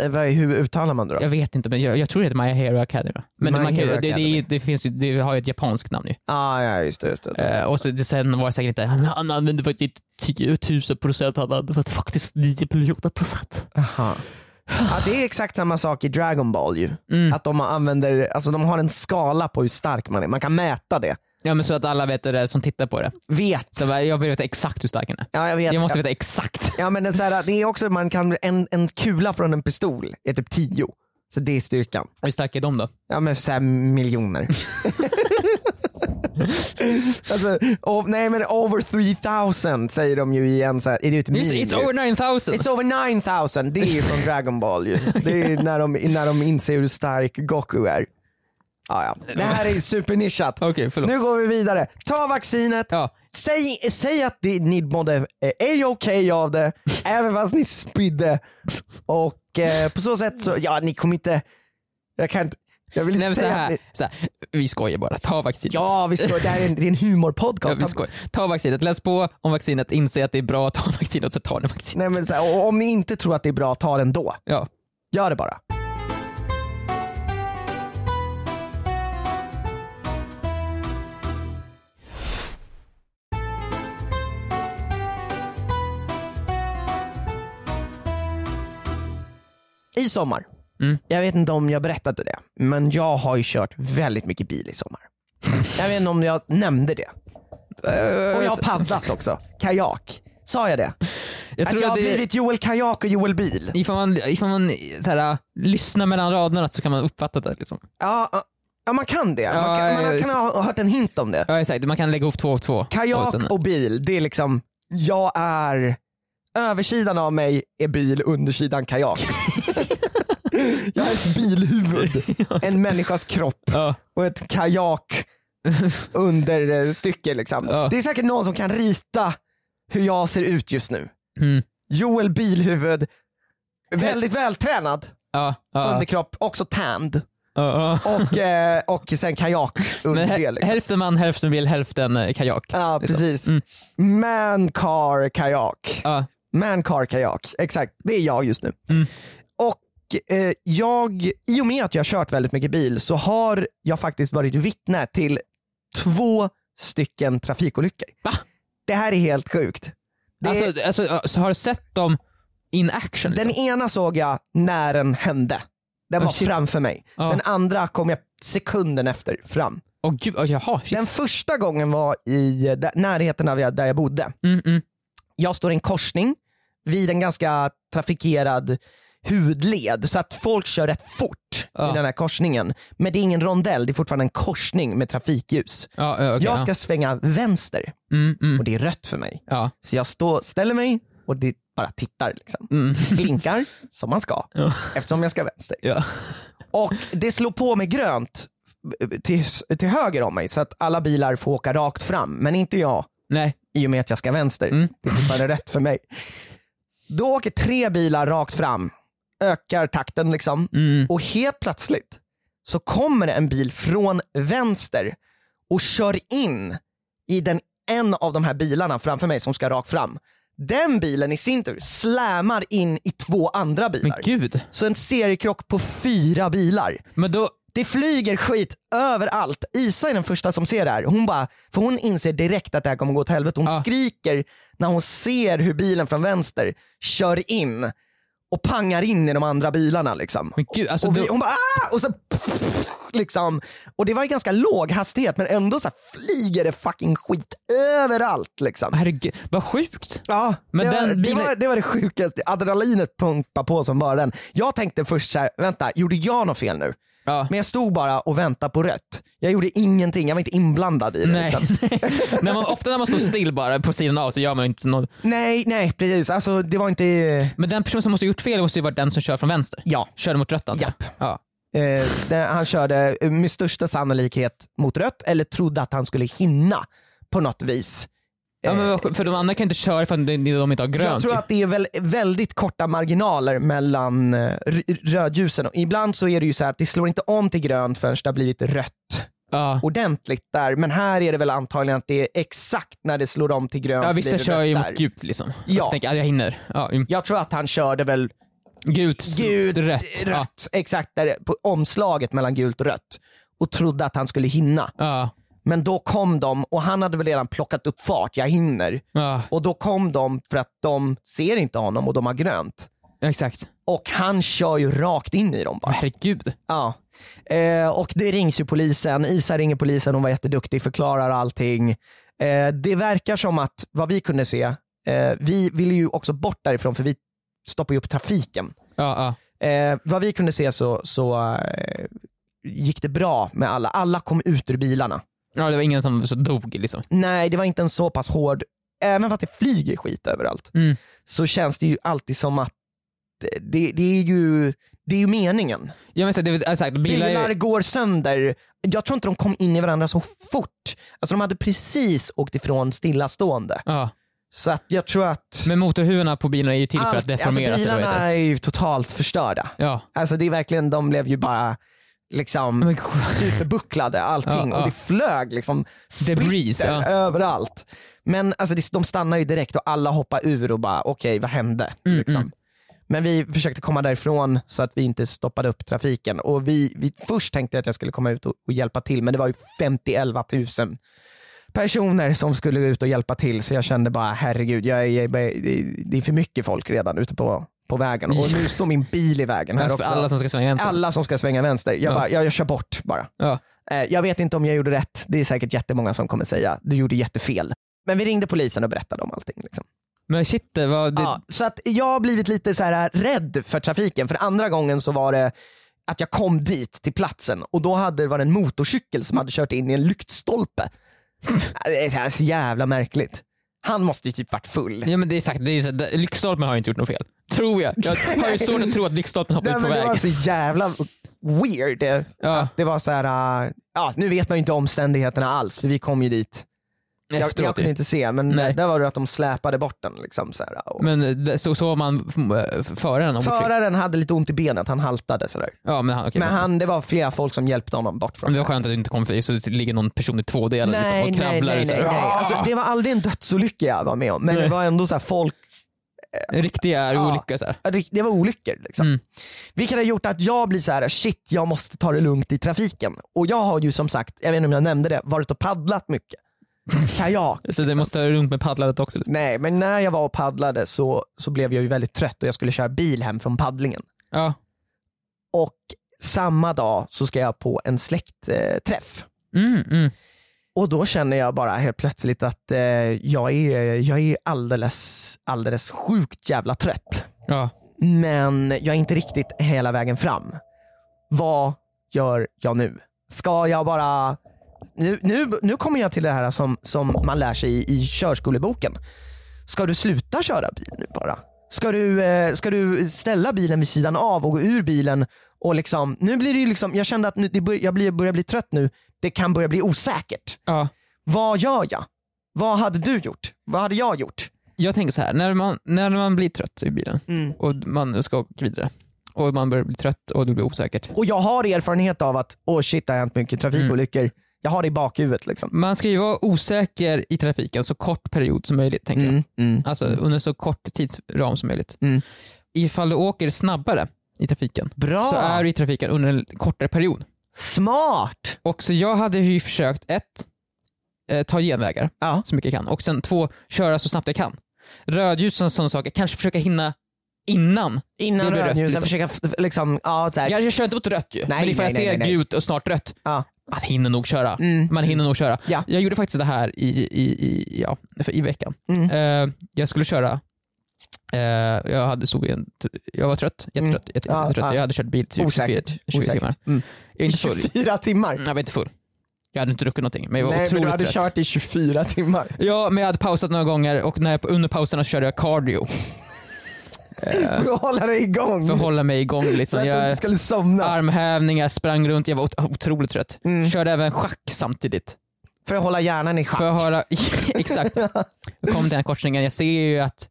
Eh, vad- Hur uttalar man det då?
Jag vet inte, men jag, jag tror det heter My Hero Academy. Men
My
man kan,
Hero
det, det,
Academy.
det, finns ju, det har ju ett japanskt namn ju.
Ah, ja, just det. Just det.
Eh, och så, det, sen var det säkert inte, han, han använde faktiskt 10 000 procent, han använde faktiskt 9 miljoner procent.
Aha. Ja, det är exakt samma sak i Dragon Ball ju.
Mm.
Att de använder, alltså de har en skala på hur stark man är, man kan mäta det.
Ja men så att alla vet det som tittar på det.
Vet.
Så jag vill veta exakt hur stark han är.
Ja, jag vet.
Jag måste veta exakt.
ja, men det är, så här, det är också, man kan, en, en kula från en pistol är typ 10. Så det är styrkan.
Hur starka är de då?
Ja men så här miljoner. alltså, o- nej men over 3000 säger de ju igen så här, är det ett meme
it's
ju?
over 9000!
It's over 9000, det är ju från Dragon Ball ju. Det är när de, när de inser hur stark Goku är. Ja, ja. Det här är supernischat.
Förlåt.
Nu går vi vidare. Ta vaccinet,
Ja,
säg, säg att det, ni mådde eh, är okej av det, även fast ni spydde. Och eh, på så sätt så, ja ni kommer inte, jag kan inte, jag vill inte
Nej, så
säga att
här,
ni,
så här, vi skojar bara, ta vaccinet.
Ja, vi ska, det här är en, det är en
Ja,
humorpodcast.
vi skojar. Ta vaccinet, läs på om vaccinet, inse att det är bra att ta vaccinet så tar ni vaccinet.
Nej, men så här, och om ni inte tror att det är bra, ta den då.
Ja.
Gör det bara. I sommar,
Mm.
jag vet inte om jag berättade det, men jag har ju kört väldigt mycket bil i sommar. Jag vet inte om jag nämnde det. Och jag har paddlat också, kajak. Sa jag det?
Jag
att
tror
jag har
att det,
blivit Joel Kajak och Joel Bil.
ifall man, ifall man så här, lyssnar mellan raderna så kan man uppfatta det. Liksom.
Ja, ja, man kan det. Man
Ja,
kan, man
ja,
kan ha hört en hint om det.
Ja exakt, man kan lägga ihop två och två.
Kajak
sen-
och bil, det är liksom, jag är, översidan av mig är bil, undersidan kajak. jag är ett bilhuvud, en människas kropp
Ja.
och ett kajak understycke. Liksom.
Ja.
Det är säkert någon som kan rita hur jag ser ut just nu.
Mm.
Joel Bilhuvud, väldigt vältränad
Ja, ja,
underkropp, också tanned.
ja, ja.
Och, eh, och sen kajak
Men
under
hä-
det. Liksom.
hälften man, hälften bil, hälften eh, kajak.
Ja
så.
precis.
Mm.
Man car kajak.
Ja.
Man car kajak, exakt. Det är jag just nu. Eh, jag, i och med att jag har kört väldigt mycket bil så har jag faktiskt varit vittne till två stycken trafikolyckor.
Va?
Det här är helt sjukt. Det,
Alltså, alltså, så har du sett dem in action? Liksom?
den ena såg jag när den hände. Den
Oh,
var
shit.
framför mig.
Ja.
Den andra kom jag sekunden efter fram.
Åh gud, oh, jaha, shit.
Den första gången var i närheten av där jag bodde.
Mm, mm.
Jag står i en korsning vid en ganska trafikerad hudled så att folk kör rätt fort
Ja.
i den här korsningen. Men det är ingen rondell, det är fortfarande en korsning med trafikljus.
Ja, ja, okej,
jag
ja.
ska svänga vänster
Mm, mm.
och det är rött för mig.
Ja.
Så jag står, ställer mig och det bara tittar. Liksom.
Mm.
Blinkar som man ska
Ja.
eftersom jag ska vänster.
Ja.
Och det slår på med grönt till, till höger om mig så att alla bilar får åka rakt fram men inte jag
Nej.
i och med att jag ska vänster.
Mm.
Det är fortfarande rätt för mig. Då åker tre bilar rakt fram, ökar takten liksom
Mm.
och helt plötsligt så kommer det en bil från vänster och kör in i den, en av de här bilarna framför mig som ska rakt fram. Den bilen i sin tur slammar in i två andra
Men
bilar.
gud.
Så en seriekrock på fyra bilar.
Men då,
Det flyger skit överallt. Isa är den första som ser det här. Hon bara, för hon inser direkt att det här kommer gå åt helvete. Hon
Ja.
skriker när hon ser hur bilen från vänster kör in och pangar in i de andra bilarna. Liksom.
men gud, alltså
och vi,
då,
hon bara ah! och så liksom. Och det var ju ganska låg hastighet men ändå så flyger det fucking skit överallt. Liksom.
herregud, vad sjukt.
Ja,
Men
det,
den
var,
bilen-
det, var, det var det sjukaste. Adrenalinet pumpar på som bara den. Jag tänkte först så här, vänta, gjorde jag något fel nu?
Ja.
Men jag stod bara och väntade på rött. Jag gjorde ingenting, jag var inte inblandad i det.
Nej.
Liksom.
när man, ofta när man står still bara på sidan av så gör man inte något.
nej, nej precis. Alltså, det var inte...
Men den person som måste ha gjort fel måste ju vara den som kör från vänster.
Ja.
Körde mot rött alltså.
Japp.
Ja.
Eh, han körde med största sannolikhet mot rött eller trodde att han skulle hinna på något vis.
Ja, sjukt, för de andra kan inte köra för att de, inte har grönt.
Jag tror att det är väl väldigt korta marginaler mellan eh, rödljusen. Ibland så är det ju så att det slår inte om till grönt förrän det har blivit rött
ja.
ordentligt där. Men här är det väl antagligen att det är exakt när det slår om till grönt
ja, vissa kör ju mot gult liksom.
Ja.
Tänker jag, "Ah, jag hinner. Ja, mm.
Jag tror att han körde väl
Gult,
gult,
rött. Ja.
rött exakt där, på omslaget mellan gult och rött och trodde att han skulle hinna.
Ja.
Men då kom de och han hade väl redan plockat upp fart, jag hinner.
Ja.
Och då kom de för att de ser inte honom och de har grönt.
exakt.
Och han kör ju rakt in i dem bara.
Herregud.
Ja. Eh, och det rings ju polisen, Isa ringer polisen, hon var jätteduktig, förklarar allting. Eh, det verkar som att, vad vi kunde se, eh, vi ville ju också bort därifrån för vi stoppar ju upp trafiken.
Ja, ja.
Eh, vad vi kunde se så, så eh, gick det bra med alla. Alla kom ut ur bilarna.
Ja, det var ingen som så dog liksom.
Nej, det var inte en så pass hård, även fast det flyger skit överallt,
Mm.
så känns det ju alltid som att det, det, är, ju, det är ju meningen.
Ja, men så, det, exakt, bilar,
Bilar
är-
går sönder. Jag tror inte de kom in i varandra så fort. Alltså de hade precis åkt ifrån stillastående.
ja.
Så att jag tror att
Men motorhuvorna på bilarna är ju till för
allt-
att deformeras.
alltså bilarna
det heter.
är ju totalt förstörda.
Ja.
Alltså det är verkligen, de blev ju bara liksom superbucklade allting och det flög liksom splitter
ja.
överallt. Men alltså de stannar ju direkt och alla hoppar ur och bara okej vad hände?
Mm,
liksom.
mm.
Men vi försökte komma därifrån så att vi inte stoppade upp trafiken. Och vi, vi Först tänkte jag att jag skulle komma ut och, och hjälpa till men det var ju 50-11 000 personer som skulle ut och hjälpa till så jag kände bara herregud, jag är, det är för mycket folk redan ute på, på vägen och nu står min bil i vägen här
Alltså
också.
alla som ska svänga vänster.
Alla som ska svänga vänster. Jag,
Ja.
bara, jag, jag kör bort bara.
Ja.
Eh, Jag vet inte om jag gjorde rätt. Det är säkert jättemånga som kommer säga du gjorde jättefel. Men vi ringde polisen och berättade om allting. Liksom.
Men shit, det var... Det,
Ja, så att jag har blivit lite så här rädd för trafiken. För andra gången så var det att jag kom dit till platsen och då hade det varit en motorcykel som hade kört in i en lyktstolpe. Det är så jävla märkligt. Han måste ju typ varit full.
Ja men det är sagt, det är så, lyktstolpen har ju inte gjort något fel. Tror jag. Jag har ju svårt att tro att lyktstolpen hoppade
Nej,
ut på
men det var så jävla weird.
Ja,
det var så här, äh, ja, nu vet man ju inte omständigheterna alls för vi kom ju dit. Jag, jag kunde inte se men
Nej.
där var det att de släpade bort den. Liksom, så här, och
Men det- så såg man äh, föraren?
Föraren hade lite ont i benet, han haltade sådär.
Ja men, han- okej,
Men han, det var flera folk som hjälpte honom bort från
men det var skönt att det inte kom förbi så det ligger någon person i två delar liksom,
Nej,
och
nej,
kravlar.
nej, nej, nej.
"Ah!"
Alltså, det var aldrig en dödsolycka jag var med om, men
Nej.
det var ändå så här folk,
Riktiga
Ja.
olyckor. Så här.
det var olyckor. Liksom.
Mm.
Vilket har gjort att jag blir så här: shit jag måste ta det lugnt i trafiken. Och jag har ju som sagt, jag vet inte om jag nämnde det, varit och paddlat mycket. Kajak.
Så det måste ha runt med paddlandet också. Liksom.
Nej, men när jag var och paddlade så, så blev jag ju väldigt trött och jag skulle köra bil hem från paddlingen.
Ja.
Och samma dag så ska jag på en släktträff.
Mm, mm.
Och då känner jag bara helt plötsligt att eh, jag är, jag är alldeles, alldeles sjukt jävla trött.
ja.
Men jag är inte riktigt hela vägen fram. Vad gör jag nu? Ska jag bara... Nu, nu, nu kommer jag till det här som, som man lär sig i, i körskoleboken. Ska du sluta köra bil nu bara? Ska du, eh, ska du ställa bilen vid sidan av och gå ur bilen och liksom, nu blir det ju liksom, jag kände att nu, bör, jag blir, börjar bli trött nu. Det kan börja bli osäkert.
ja.
Vad gör jag? Vad hade du gjort? Vad hade jag gjort?
Jag tänker så här, när man, när man blir trött i bilen
Mm.
och man ska åka vidare och man börjar bli trött och det blir osäkert.
Och jag har erfarenhet av att, åh shit det har hänt mycket trafikolyckor. Jag har det i bakhuvudet liksom.
Man ska ju vara osäker i trafiken så kort period som möjligt tänker jag.
Mm, mm.
Alltså under så kort tidsram som möjligt.
Mm.
Ifall du åker snabbare i trafiken
Bra!
så är du i trafiken under en kortare period.
Smart!
Och så jag hade ju försökt ett, eh, ta genvägar
Ja.
så mycket jag kan och sen två, köra så snabbt jag kan. Rödljus och sådana saker, kanske försöka hinna innan.
Innan rödljusen,
liksom.
försöka liksom, ja,
Jag, jag kör inte mot rött ju, men ifall
nej,
jag ser
nej, nej.
gult och snart rött,
ja.
Man hinner nog köra.
Mm.
Man hinner nog köra.
Ja.
Jag gjorde faktiskt det här i, i, i, ja, i veckan.
Mm.
Eh, jag skulle köra, eh, jag, hade, stod en, jag var trött, jättetrött. Jätte,
Mm. Ja,
jättetrött.
ja.
Jag hade kört bil typ 24,
Osäkert.
20
Osäkert.
timmar.
Mm.
Jag är inte full.
24 timmar?
Jag var inte full. Jag hade inte druckit någonting, men jag var
Nej men
otroligt
du hade
trött.
kört i 24 timmar.
Ja, men jag hade pausat några gånger och när jag, under pauserna körde jag cardio. Eh,
För att hålla dig igång.
för att hålla mig igång.
så
Liksom.
att du inte skulle somna.
armhävningar, sprang runt, jag var ot- otroligt trött.
Mm.
Körde även schack samtidigt.
För att hålla hjärnan i schack.
För att höra, exakt. Jag kom till den här korsningen, jag ser ju att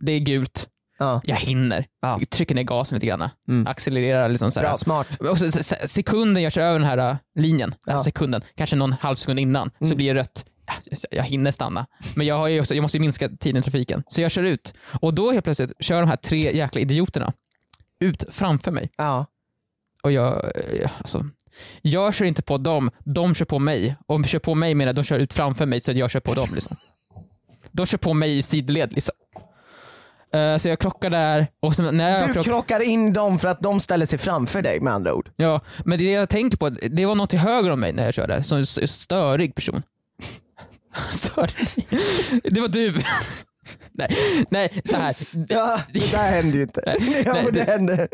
det är gult,
Ja.
jag hinner.
Ja.
Jag trycker ner gasen lite grann.
Mm.
Accelererar liksom så här.
Bra, smart.
Och så, så, så, sekunden jag kör över den här äh, linjen,
Ja.
sekunden, kanske någon halv sekund innan, så
Mm.
blir det rött. Ja, Jag hinner stanna. Men jag, har ju också, jag måste ju minska tiden i trafiken. Så jag kör ut. Och då helt plötsligt kör de här tre jäkla idioterna ut framför mig.
Ja.
Och jag, eh, alltså, jag kör inte på dem, de kör på mig. Och de kör på mig menar de kör ut framför mig så att jag kör på dem. Liksom. De kör på mig i sidled. Liksom. Eh, så jag krockar där och sen, när jag
Du
krock-
krockar in dem för att de ställer sig framför dig med andra ord.
Ja, men det jag tänker på, det var något till höger om mig när jag körde, som en störig person. störig? Det var du. nej, nej, så här.
Ja, det där hände ju inte. ja,
Nej,
men det
det-
hände.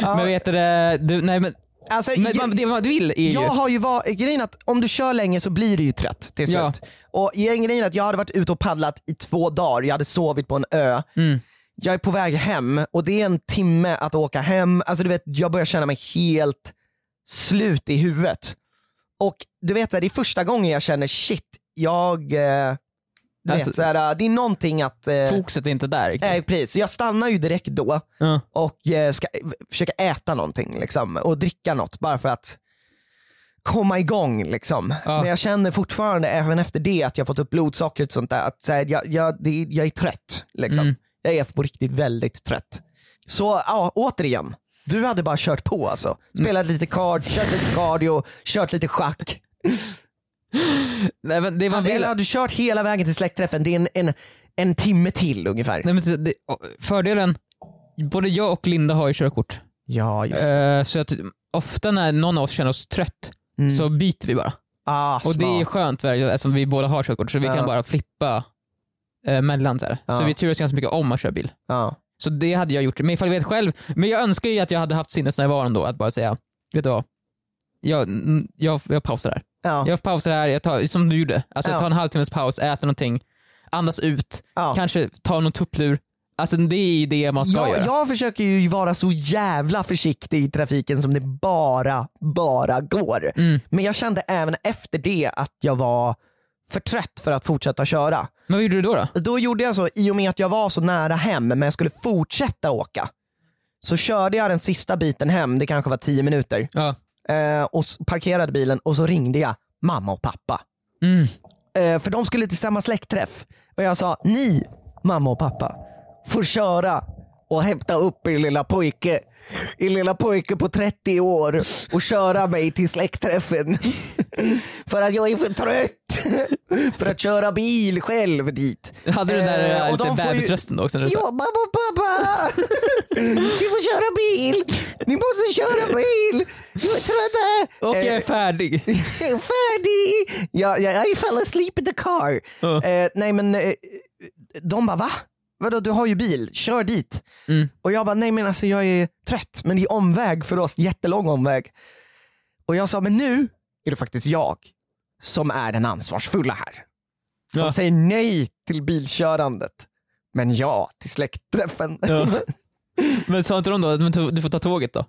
Ja.
Men vet du, du, nej men,
Alltså,
men man, det man vill är ju,
Jag har ju var, grejen att om du kör länge så blir du ju trött till
Ja.
slut. Och grejen att jag hade varit ute och paddlat i två dagar, jag hade sovit på en ö.
Mm.
Jag är på väg hem och det är en timme att åka hem. Alltså du vet, jag börjar känna mig helt slut i huvudet. Och du vet, det är första gången jag känner shit, jag... Eh,
Alltså-
vet, så här, det är någonting att... Eh,
fokuset är inte där. riktigt.
eh, precis, jag stannar ju direkt då
Ja.
och eh, ska försöka äta någonting liksom, och dricka något bara för att komma igång. Liksom.
Ja.
Men jag känner fortfarande även efter det att jag fått upp blodsockret och sånt där, att så här, jag, jag, det, jag är trött. Liksom.
Mm.
Jag är på riktigt väldigt trött. Så ja, återigen, du hade bara kört på alltså. Spelat lite kard, kört lite cardio, kört lite schack.
Nej, men det
Eller har du kört hela vägen till släktträffen? Det är en, en, en timme till ungefär.
nej, men det, fördelen, både jag och Linda har ju körkort.
Ja, just.
Eh, så att ofta när någon av oss känner oss trött
Mm.
så byter vi bara.
ah,
Och det är
smart.
skönt för, eftersom vi båda har körkort så vi
Ja.
kan bara flippa eh, mellan. Så.
Ja.
så vi turas ganska mycket om att köra bil.
Ja.
Så det hade jag gjort. Men ifall jag vet själv, men jag önskar ju att jag hade haft sinnesnärvaron då, att bara säga, vet du vad? Jag, jag, jag pausar här.
Ja.
Jag pausar här, jag tar, som du gjorde. Alltså
Ja.
jag tar en halvtimmes paus, äter någonting, andas ut,
Ja.
kanske tar någon tupplur. Alltså det är ju det man ska
jag,
göra.
jag försöker ju vara så jävla försiktig i trafiken som det bara, bara går.
Mm.
Men jag kände även efter det att jag var för trött för att fortsätta köra.
Men vad gjorde du då? då?
Då gjorde jag så, i och med att jag var så nära hem men jag skulle fortsätta åka. Så körde jag den sista biten hem, det kanske var 10 minuter,
Ja.
Eh, och parkerade bilen och så ringde jag mamma och pappa.
Mm.
Eh, för de skulle till samma släktträff. Och jag sa, ni mamma och pappa får köra och hämta upp er lilla pojke, er lilla pojke på 30 år och köra mig till släktträffen. för att jag är för trött för att köra bil själv dit.
Hade du den där
Eh,
eh, lite
ju-
bebisrösten då också? När du
Ja, mamma och pappa! Ni får köra bil! Ni måste köra bil! Jag är trötta!
och jag är
Eh,
färdig.
jag är färdig! Jag, jag, I fell asleep in the car.
Ja.
Eh, nej men eh, de bara va? Vadå du har ju bil, kör dit.
Mm.
Och jag bara nej men alltså jag är trött men det är omväg för oss, jättelång omväg. Och jag sa men nu är det faktiskt jag som är den ansvarsfulla här. Som
Ja.
säger nej till bilkörandet. Men ja till släktträffen.
Ja. Men sa inte de då att du får ta tåget då?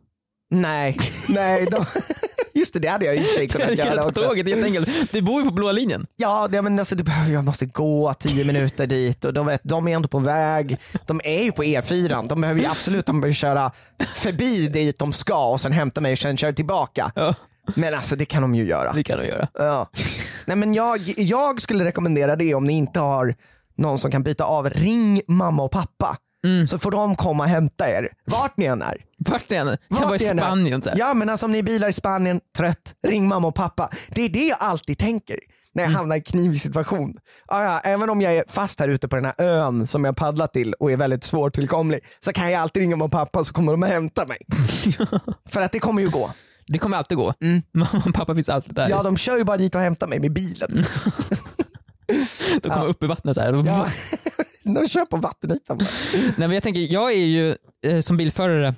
nej, nej. De, just det, det hade jag i och för sig kunnat göra
ta
också.
tåget helt enkelt. Du bor ju på blåa linjen.
Ja, det, men alltså, jag måste gå tio minuter dit och de, vet, de är ändå på väg. De är ju på E4. De behöver ju absolut de behöver köra förbi dit de ska och sen hämta mig och sen köra tillbaka.
Ja.
Men alltså det kan de ju göra.
Det kan de göra.
Ja. Nej, men jag, jag skulle rekommendera det om ni inte har någon som kan byta av. Ring mamma och pappa.
Mm.
Så får de komma och hämta er. Vart ni än är.
Vart är han? Kan
Vart
vara i
ni än är.
Spanien så här.
Ja men alltså om ni bilar i Spanien, trött, ring mamma och pappa. Det är det jag alltid tänker när jag
Mm.
hamnar i knivig situation. Ja, ja, även om jag är fast här ute på den här ön som jag paddlar till och är väldigt svårtillkomlig så kan jag alltid ringa mamma och pappa så kommer de och hämta mig. För att det kommer ju gå.
Det kommer alltid gå. Mamma och pappa finns alltid där.
Ja de kör ju bara dit och hämtar mig med bilen.
de kommer upp i vattnet så här.
Ja. de kör på vattenytan bara.
Nej, men jag tänker, jag är ju eh, som bilförare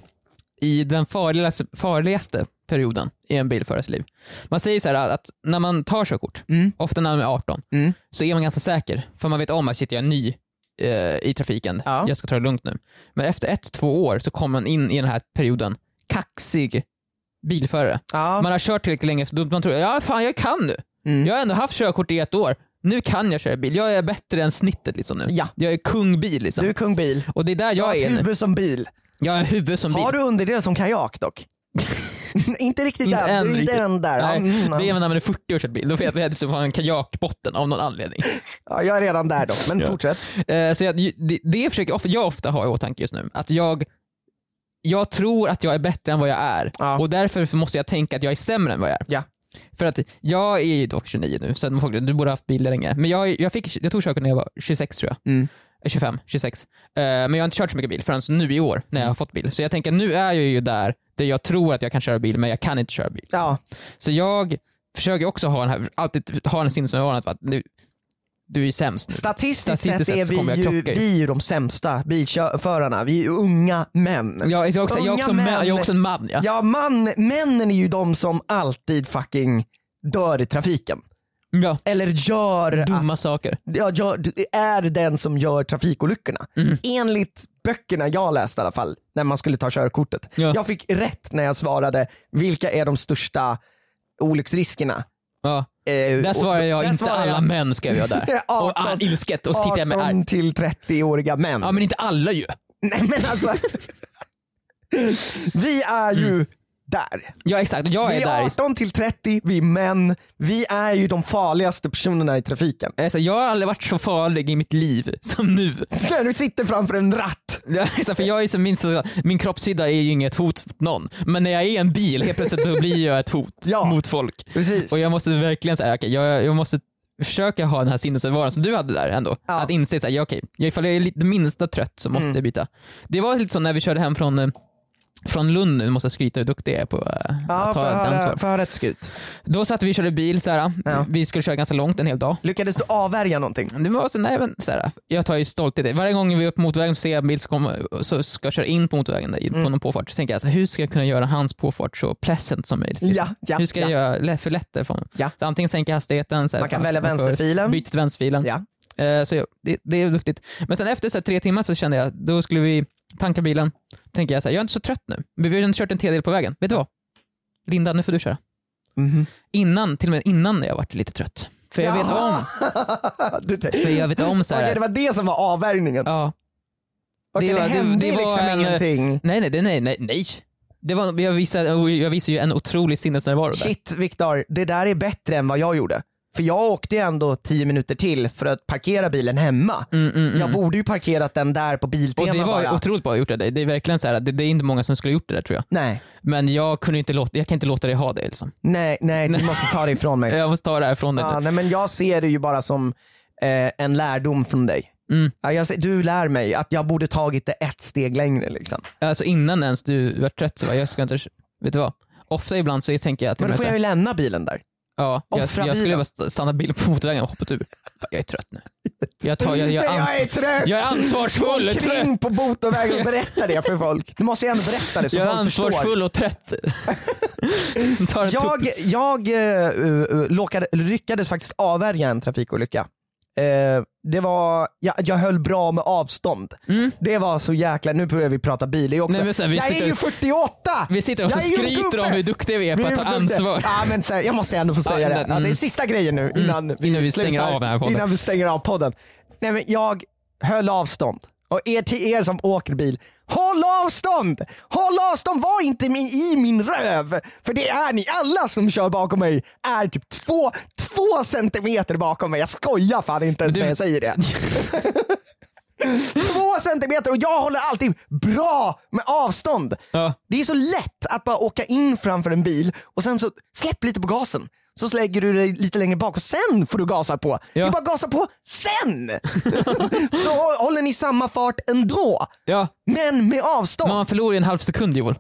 i den farligaste, farligaste perioden i en bilförares liv. Man säger så här att när man tar körkort, ofta när man är 18,
Mm.
så är man ganska säker. För man vet om att shit, jag är ny eh, i trafiken,
Ja.
jag ska ta det lugnt nu. Men efter ett, två år så kommer man in i den här perioden kaxig bilförare.
Ja.
Man har kört tillräckligt länge så man tror ja fan jag kan nu.
Mm.
Jag har ändå haft körkort i ett år. Nu kan jag köra bil. Jag är bättre än snittet liksom nu.
Ja.
Jag är kung bil liksom.
Du är kung bil.
Och det är där
Jag
jag är nu.
huvud som bil.
Jag har huvud som bil.
Har du underdel som kajak dock? inte riktigt
Inte
än, du är inte än där.
Nej,
Mm,
det är när man är 40 och kört bil. Då vet jag att jag har en kajakbotten av någon anledning.
ja, jag är redan där dock, men
Ja.
fortsätt.
Eh, så jag, det, det försöker jag ofta ha i åtanke just nu. Att jag, jag tror att jag är bättre än vad jag är.
Ja.
Och därför måste jag tänka att jag är sämre än vad jag är.
Ja.
För att jag är ju dock 29 nu, så folk, du borde ha haft bil länge. Men jag, jag, fick, jag tog körkort när jag var 26 tror jag.
Mm.
Eh, 25, 26. Eh, men jag har inte kört så mycket bil förrän nu i år när
Mm.
jag har fått bil. Så jag tänker nu är jag ju där, där jag tror att jag kan köra bil men jag kan inte köra bil.
Ja.
Så jag försöker också ha den här, alltid ha en sinnesnärvaro att nu, du är sämst nu.
Statistiskt,
Statistiskt
sett är
sett kommer
vi ju, vi är de sämsta bilförarna. Vi är unga män.
Jag, jag, är också, jag, är också,
Unga
män, jag är också en man ja.
Ja, man, männen är ju de som alltid fucking dör i trafiken.
ja.
Eller gör att
Dumma saker.
ja, gör, är den som gör trafikolyckorna.
Mm.
Enligt böckerna jag läste i alla fall, när man skulle ta körkortet.
Ja.
Jag fick rätt när jag svarade, vilka är de största olycksriskerna?
Ja.
Eh,
Där svarar jag,
där
inte
svarar
alla
jag
män skrev jag där. och ah,
18
ilsket och så jag med arg.
18 till 30-åriga män.
Ja men inte alla ju.
Nej men alltså. vi är ju där.
Ja exakt, jag
Vi
är
är
där.
18 till 30, vi är män. Vi är ju de farligaste personerna i trafiken.
Alltså, jag har aldrig varit så farlig i mitt liv som nu.
När du sitter framför en ratt.
För jag är så, min, min kroppshydda är ju inget hot mot någon. Men när jag är i en bil helt plötsligt så blir jag ett hot
Ja.
mot folk.
Precis.
Och jag måste verkligen säga, okej, jag, jag måste försöka ha den här sinnesnärvaron som du hade där ändå.
Ja.
Att inse såhär, ja, okej, ifall jag är lite minsta trött så måste
Mm.
jag byta. Det var lite så när vi körde hem från, eh, från Lund nu, måste jag skryta hur duktig jag är på eh,
Ja,
att
för
ta
höra,
ansvar.
för höra ett skryt.
Då satt vi och körde bil, såhär,
Ja.
vi skulle köra ganska långt en hel dag.
Lyckades du avvärja någonting?
Det var så, nej, men, såhär, jag tar ju stolthet i det. Varje gång vi är upp på motorvägen så ser jag en bil som kommer, så ska jag köra in på motorvägen där,
Mm.
på någon påfart. Så tänker jag, så hur ska jag kunna göra hans påfart så pleasant som möjligt?
Ja, ja,
hur ska jag
ja.
göra för lätt för honom?
Ja.
Så antingen sänka hastigheten, så här,
Man kan välja vänsterfilen.
Byta till vänsterfilen.
Ja.
Eh, så jag, det, det är duktigt. Men sen efter så tre timmar så kände jag, då skulle vi tanka bilen. Tänker jag så här, jag är inte så trött nu. Men vi har inte kört en tredjedel på vägen. Vet du vad? Linda, nu får du köra.
Mhm.
Innan, till och med innan jag varit lite trött. För jag vet om, för jag vet om så här,
Okej, det var det som var avvärjningen.
ja,
Okej, det,
det var- det-
hände
det var
liksom
en-
ingenting.
nej nej, det, nej nej, nej. Det var, jag, visade, jag visade ju en otrolig sinnesnärvaro där.
Shit Viktor, det där är bättre än vad jag gjorde. För jag åkte ju ändå 10 minuter till för att parkera bilen hemma.
Mm, mm, mm.
Jag borde ju parkerat den där på Biltema
Och det var
bara.
otroligt bra gjort av dig. Det är verkligen så här, det, det är inte många som skulle ha gjort det där tror jag.
Nej,
Men jag kunde inte låta, jag kan inte låta dig ha det liksom.
nej, nej, du måste ta det ifrån mig.
Jag måste ta det här från dig.
Ja, nej, men jag ser det ju bara som eh, en lärdom från dig.
Mm.
Ja, ser, du lär mig att jag borde tagit det ett steg längre. Liksom.
Alltså innan ens du var trött så var jag ska inte, vet du vad? Ofta ibland så tänker jag till
Men då får jag ju lämna bilen där.
Ja, jag, jag skulle st- stanna bilen på motorvägen och hoppat ur. Jag är trött nu. Jag, tar, jag, jag,
jag är trött!
jag är ansvarsfull och trött.
Kring på motorvägen och berätta det för folk. Du måste ju ändå berätta det så
Jag är
folk förstår.
ansvarsfull och trött.
Jag, jag uh, uh, lockade, lyckades faktiskt avvärja en trafikolycka. Eh, det var, jag, jag höll bra med avstånd. Det var så jäkla, nu börjar vi prata bil. Det är också,
Mm. Nej, så här, vi
jag är
sitter-
ju 48!
Vi sitter och så
Jag är
skryter om hur duktiga vi är på
Vi
att
är
ta ansvar.
Ja, men så här, jag måste ändå få säga
Ja,
det. Ja, det är
mm.
sista grejen nu innan,
Innan vi stänger
slutar.
av den här podden.
Innan vi stänger av podden. Nej, men jag höll avstånd. Och er, till er som åker bil, håll avstånd! Håll avstånd, var inte i min röv! För det är ni, alla som kör bakom mig är typ två, två centimeter bakom mig. Jag skojar fan inte ens
Du-
när jag säger det. Två centimeter och jag håller alltid bra med avstånd.
Ja.
Det är så lätt att bara åka in framför en bil och sen så släpp lite på gasen. Så lägger du dig lite längre bak och sen får du gasa på. Det
Ja.
är bara gasa på sen! så håller ni samma fart ändå.
Ja.
Men med avstånd.
Men man förlorar en halv sekund Joel.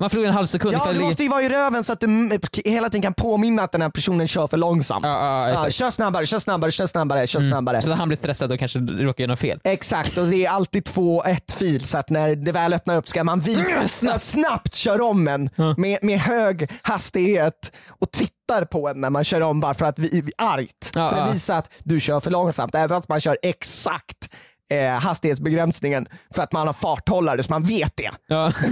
Man förlorar en halv sekund.
Ja, du
det-
måste ju vara i röven så att du mm, hela tiden kan påminna att den här personen kör för långsamt.
Ja, ja, exakt.
kör snabbare, kör snabbare, kör snabbare, kör snabbare.
Så när han blir stressad och kanske råkar göra något fel.
Exakt, och det är alltid två ett fil så att när det väl öppnar upp ska man visa, snabbt, snabbt kör om en med, med hög hastighet och tittar på en när man kör om bara för att vi, vi argt.
Ja,
för att
ja.
visa att du kör för långsamt, även fast man kör exakt eh, hastighetsbegränsningen för att man har farthållare så man vet det.
Ja.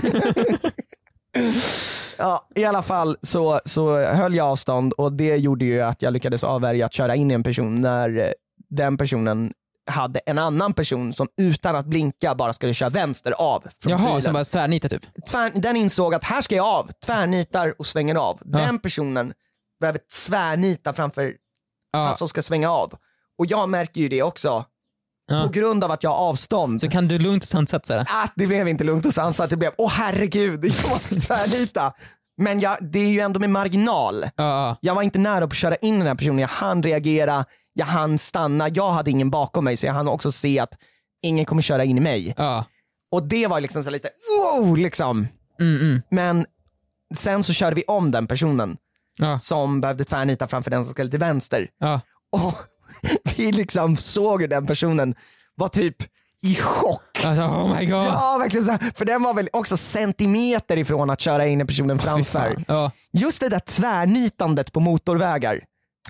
Ja, I alla fall så, så höll jag avstånd och det gjorde ju att jag lyckades avvärja att köra in i en person när eh, den personen hade en annan person som utan att blinka bara skulle köra vänster av från
Jaha,
filen.
som bara tvärnitar typ.
Tvär, den insåg att här ska jag av, tvärnitar och svänger av. Den personen behöver tvärnita framför
Ja.
han som ska svänga av. Och jag märker ju det också
Ja.
på grund av att jag har avstånd.
Så kan du lugnt och sansat såhär.
Att det blev inte lugnt och sansat, det blev åh herregud, jag måste tvärnita. Men jag, det är ju ändå med marginal.
Ja.
Jag var inte nära på att köra in den här personen, jag hann reagera, jag hann stanna, jag hade ingen bakom mig så jag hann också se att ingen kommer köra in i mig.
ja.
Och det var liksom så lite wow liksom.
Mm, mm.
Men sen så körde vi om den personen
Ja.
som behövde tvärnita framför den som skulle till vänster.
Ja.
Och vi liksom såg hur den personen var typ i chock.
Alltså, oh my god.
Ja verkligen så här, för den var väl också centimeter ifrån att köra in i personen framför.
fan. Ja.
Just det där tvärnitandet på motorvägar.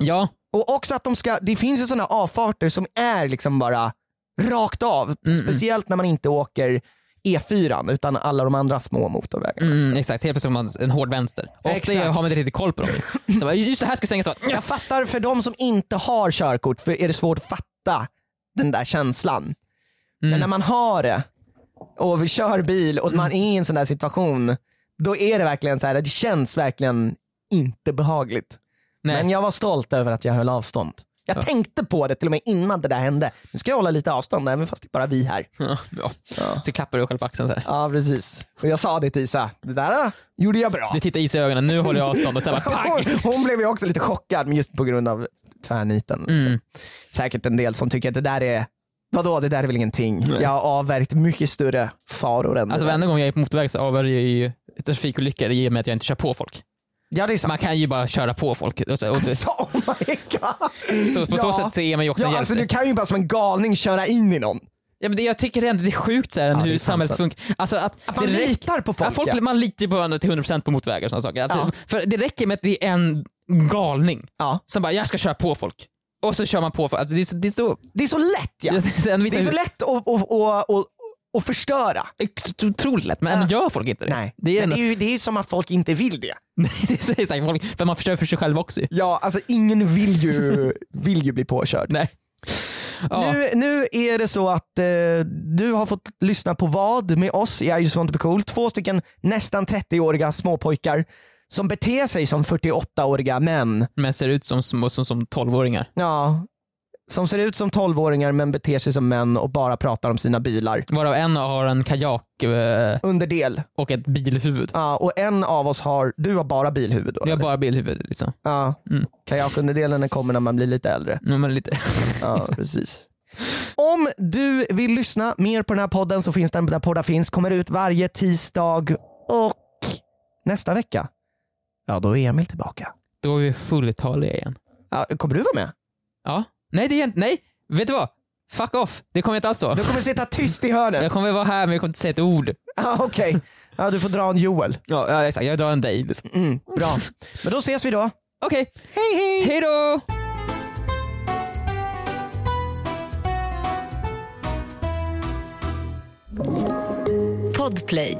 ja.
Och också att de ska, det finns ju sådana avfarter som är liksom bara rakt av.
Mm,
Speciellt när man inte åker E4 utan alla de andra små motorvägarna.
Mm, exakt, helt plötsligt har man en hård vänster. Ofta
Exakt.
har man inte riktigt koll på dem. Så bara, just det här ska svänga så. bara,
Jag fattar för de som inte har körkort för är det svårt att fatta den där känslan. Men när man har det och vi kör bil och man är i en sån där situation, då är det verkligen så här, det känns verkligen inte behagligt.
Nej.
Men jag var stolt över att jag höll avstånd. Jag tänkte på det till och med innan det där hände. Nu ska jag hålla lite avstånd även fast det är bara vi här.
Ja, ja. Så klappar du själv på axeln så här.
Ja precis. Och jag sa det till Isa, det där äh, gjorde jag bra.
Du tittar Isa i ögonen, nu håller jag avstånd och sen bara pang!
Hon, hon blev ju också lite chockad men just på grund av tvärniten.
Mm.
Säkert en del som tycker att det där är, vadå det där är väl ingenting. Jag har avvärjt mycket större faror än
Alltså varenda gång jag är på motorväg så avvärjer jag ju trafikolyckor i och med att jag inte kör på folk.
Ja det är sant.
Man kan ju bara köra på folk. Och så, och så,
Så, oh my god.
så på så
Ja.
sätt så är man ju också en
Ja,
hjälte.
alltså, du kan ju bara som en galning köra in i någon.
Ja, men det, jag tycker ändå det är sjukt så här,
är
hur samhället
så.
funkar. Alltså att,
Att man
det räcker-
litar på folk.
Ja, folk
ja.
Man litar ju på varandra till 100% på motorvägar och sådana saker. Alltså,
Ja.
För det räcker med att det är en galning
Ja.
som bara, jag ska köra på folk. Och så kör man på folk. Alltså, det, är så, det är så...
Det är så lätt ja.
Det är,
så lätt att, att, att, att förstöra.
Otroligt lätt, men ändå gör folk inte det.
Nej,
Det är,
men det är ju det är ju som att folk inte vill det.
nej, det är exakt, folk, för man förstör för sig själv också.
Ja, alltså ingen vill ju, vill ju bli påkörd.
Nej. Ja.
Nu, nu är det så att eh, du har fått lyssna på vad med oss i I just want to be cool. Två stycken nästan 30-åriga småpojkar som beter sig som 48-åriga män.
Men ser ut som, som, som, som 12-åringar.
Ja, som ser ut som 12-åringar men beter sig som män och bara pratar om sina bilar.
Varav en har en kajak eh,
Underdel.
och ett bilhuvud.
Ja, och en av oss har, du har bara bilhuvud då?
Jag har
eller?
bara bilhuvud liksom.
Ja,
Mm.
kajakunderdelen kommer när man blir lite äldre.
Man är lite...
Ja, precis. Om du vill lyssna mer på den här podden så finns den där poddar finns. Kommer ut varje tisdag och nästa vecka, ja då är Emil tillbaka.
Då är vi fulltaliga igen.
Ja, kommer du vara med?
Ja. Nej, det är inte... Nej! Vet du vad? Fuck off. Det kommer jag inte alls så.
Du kommer sitta tyst i hörnet.
Jag kommer vara här men jag kommer inte säga ett ord.
Ja, Okej, ja, du får dra en Joel.
Ja, ja exakt. Jag drar en dig. Liksom.
Mm, bra, men då ses vi då.
Okej.
Hej hej!
Hej då!
Podplay